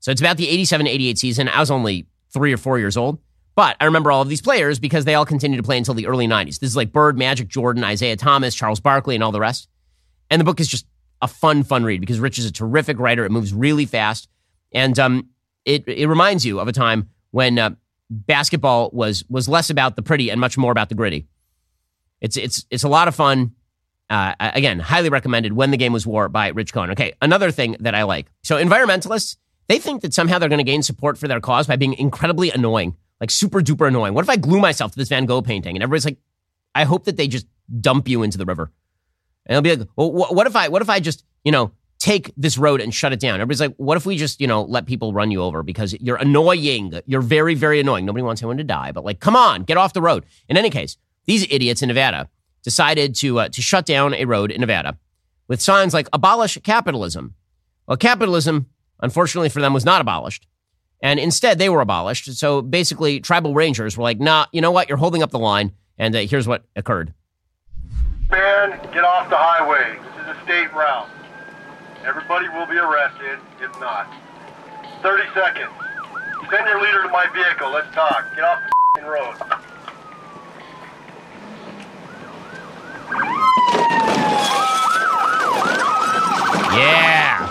So it's about the 87 88 season. I was only three or four years old, but I remember all of these players because they all continued to play until the early 90s. This is like Bird, Magic, Jordan, Isiah Thomas, Charles Barkley, and all the rest. And the book is just a fun, fun read because Rich is a terrific writer. It moves really fast. And um, it, it reminds you of a time when uh, basketball was was less about the pretty and much more about the gritty. It's it's it's a lot of fun. Uh, again, highly recommended. When the game was war by Rich Cohen. Okay, another thing that I like. So environmentalists they think that somehow they're going to gain support for their cause by being incredibly annoying, like super duper annoying. What if I glue myself to this Van Gogh painting and everybody's like, I hope that they just dump you into the river. And they'll be like, well, what if I what if I just you know take this road and shut it down. Everybody's like, what if we just, you know, let people run you over because you're annoying. You're very, very annoying. Nobody wants anyone to die, but like, come on, get off the road. In any case, these idiots in Nevada decided to uh, to shut down a road in Nevada with signs like abolish capitalism. Well, capitalism, unfortunately for them, was not abolished. And instead, they were abolished. So basically, tribal rangers were like, nah, you know what? You're holding up the line. And uh, here's what occurred. Man, get off the highway. This is a state route. Everybody will be arrested if not. 30 seconds. Send your leader to my vehicle. Let's talk. Get off the road. Yeah.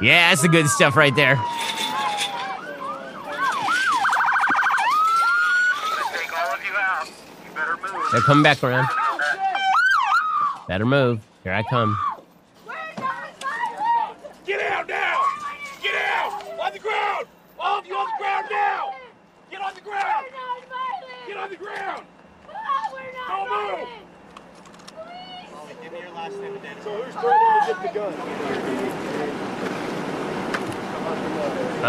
Yeah, that's the good stuff right there. They're coming back around. Better move. Here I come. On the ground! now! Get on the ground! We're not move! Give me your last name and So who's threatening to get the gun?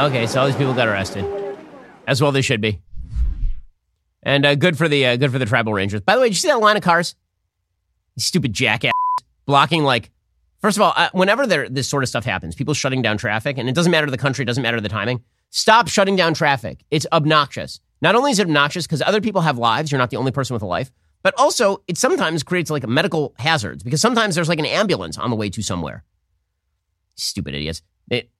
Okay, so all these people got arrested, as well they should be, and uh, good for the uh, good for the tribal rangers. By the way, did you see that line of cars? stupid jackass blocking like. First of all, uh, whenever there, this sort of stuff happens, people shutting down traffic, and it doesn't matter to the country, it doesn't matter the timing. Stop shutting down traffic. It's obnoxious. Not only is it obnoxious because other people have lives, you're not the only person with a life, but also it sometimes creates like medical hazards because sometimes there's like an ambulance on the way to somewhere. Stupid idiots. It,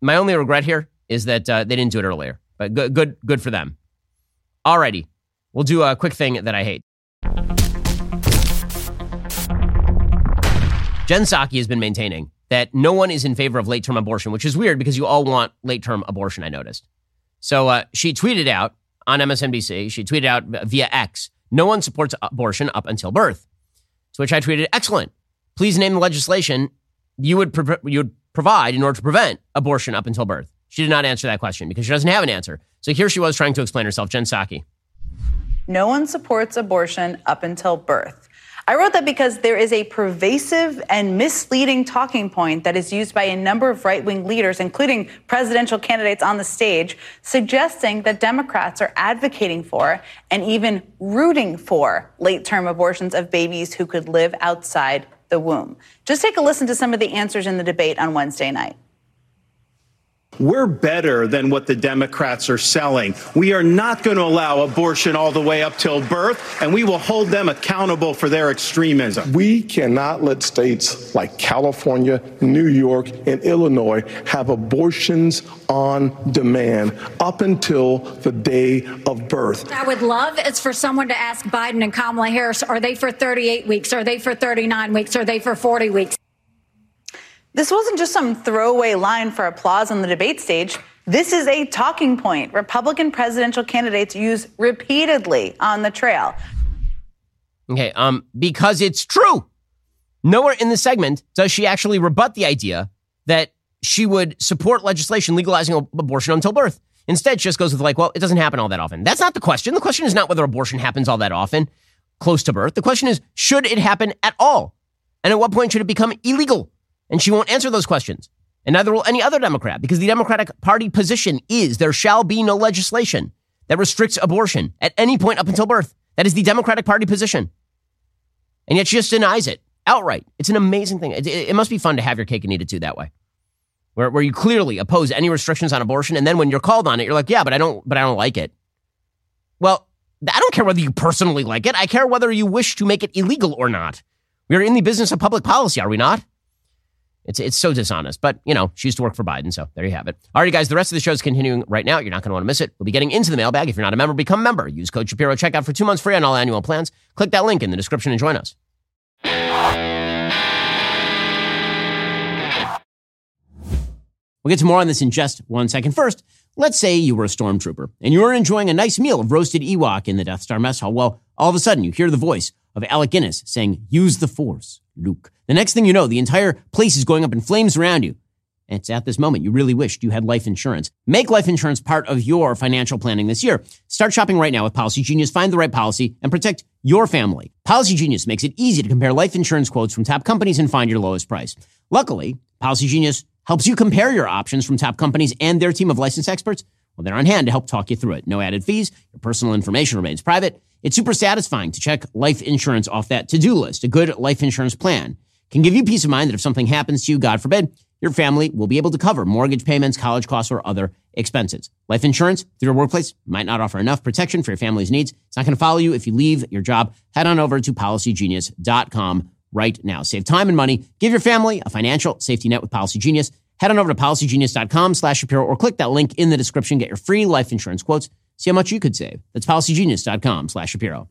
my only regret here is that uh, they didn't do it earlier, but good, good, good for them. Alrighty, we'll do a quick thing that I hate. Jen Psaki has been maintaining that no one is in favor of late term abortion, which is weird because you all want late term abortion, I noticed. So uh, she tweeted out on MSNBC, she tweeted out via X, no one supports abortion up until birth. To which I tweeted, excellent. Please name the legislation you would, pro- you would provide in order to prevent abortion up until birth. She did not answer that question because she doesn't have an answer. So here she was trying to explain herself, Jen Psaki. No one supports abortion up until birth. I wrote that because there is a pervasive and misleading talking point that is used by a number of right wing leaders, including presidential candidates on the stage, suggesting that Democrats are advocating for and even rooting for late term abortions of babies who could live outside the womb. Just take a listen to some of the answers in the debate on Wednesday night. We're better than what the Democrats are selling. We are not going to allow abortion all the way up till birth, and we will hold them accountable for their extremism. We cannot let states like California, New York, and Illinois have abortions on demand up until the day of birth. I would love is for someone to ask Biden and Kamala Harris are they for 38 weeks? Are they for 39 weeks? Are they for 40 weeks? This wasn't just some throwaway line for applause on the debate stage. This is a talking point Republican presidential candidates use repeatedly on the trail. Okay, um, because it's true. Nowhere in the segment does she actually rebut the idea that she would support legislation legalizing abortion until birth. Instead, she just goes with like, well, it doesn't happen all that often. That's not the question. The question is not whether abortion happens all that often close to birth. The question is, should it happen at all? And at what point should it become illegal? And she won't answer those questions. And neither will any other Democrat because the Democratic Party position is there shall be no legislation that restricts abortion at any point up until birth. That is the Democratic Party position. And yet she just denies it outright. It's an amazing thing. It, it, it must be fun to have your cake and eat it too that way. Where, where you clearly oppose any restrictions on abortion. And then when you're called on it, you're like, yeah, but I don't, but I don't like it. Well, I don't care whether you personally like it. I care whether you wish to make it illegal or not. We are in the business of public policy, are we not? It's, it's so dishonest. But, you know, she used to work for Biden, so there you have it. All right, guys, the rest of the show is continuing right now. You're not going to want to miss it. We'll be getting into the mailbag. If you're not a member, become a member. Use code Shapiro checkout for two months free on all annual plans. Click that link in the description and join us. We'll get to more on this in just one second. First, let's say you were a stormtrooper and you were enjoying a nice meal of roasted Ewok in the Death Star mess hall. Well, all of a sudden you hear the voice of Alec Guinness saying, Use the Force, Luke. The next thing you know, the entire place is going up in flames around you. And it's at this moment you really wished you had life insurance. Make life insurance part of your financial planning this year. Start shopping right now with Policy Genius. Find the right policy and protect your family. Policy Genius makes it easy to compare life insurance quotes from top companies and find your lowest price. Luckily, Policy Genius helps you compare your options from top companies and their team of licensed experts. Well, they're on hand to help talk you through it. No added fees. Your personal information remains private. It's super satisfying to check life insurance off that to-do list. A good life insurance plan can give you peace of mind that if something happens to you, God forbid, your family will be able to cover mortgage payments, college costs, or other expenses. Life insurance through your workplace might not offer enough protection for your family's needs. It's not going to follow you if you leave your job. Head on over to policygenius.com right now. Save time and money. Give your family a financial safety net with Policy Genius. Head on over to policygenius.com slash Shapiro or click that link in the description. Get your free life insurance quotes. See how much you could save. That's policygenius.com slash Shapiro.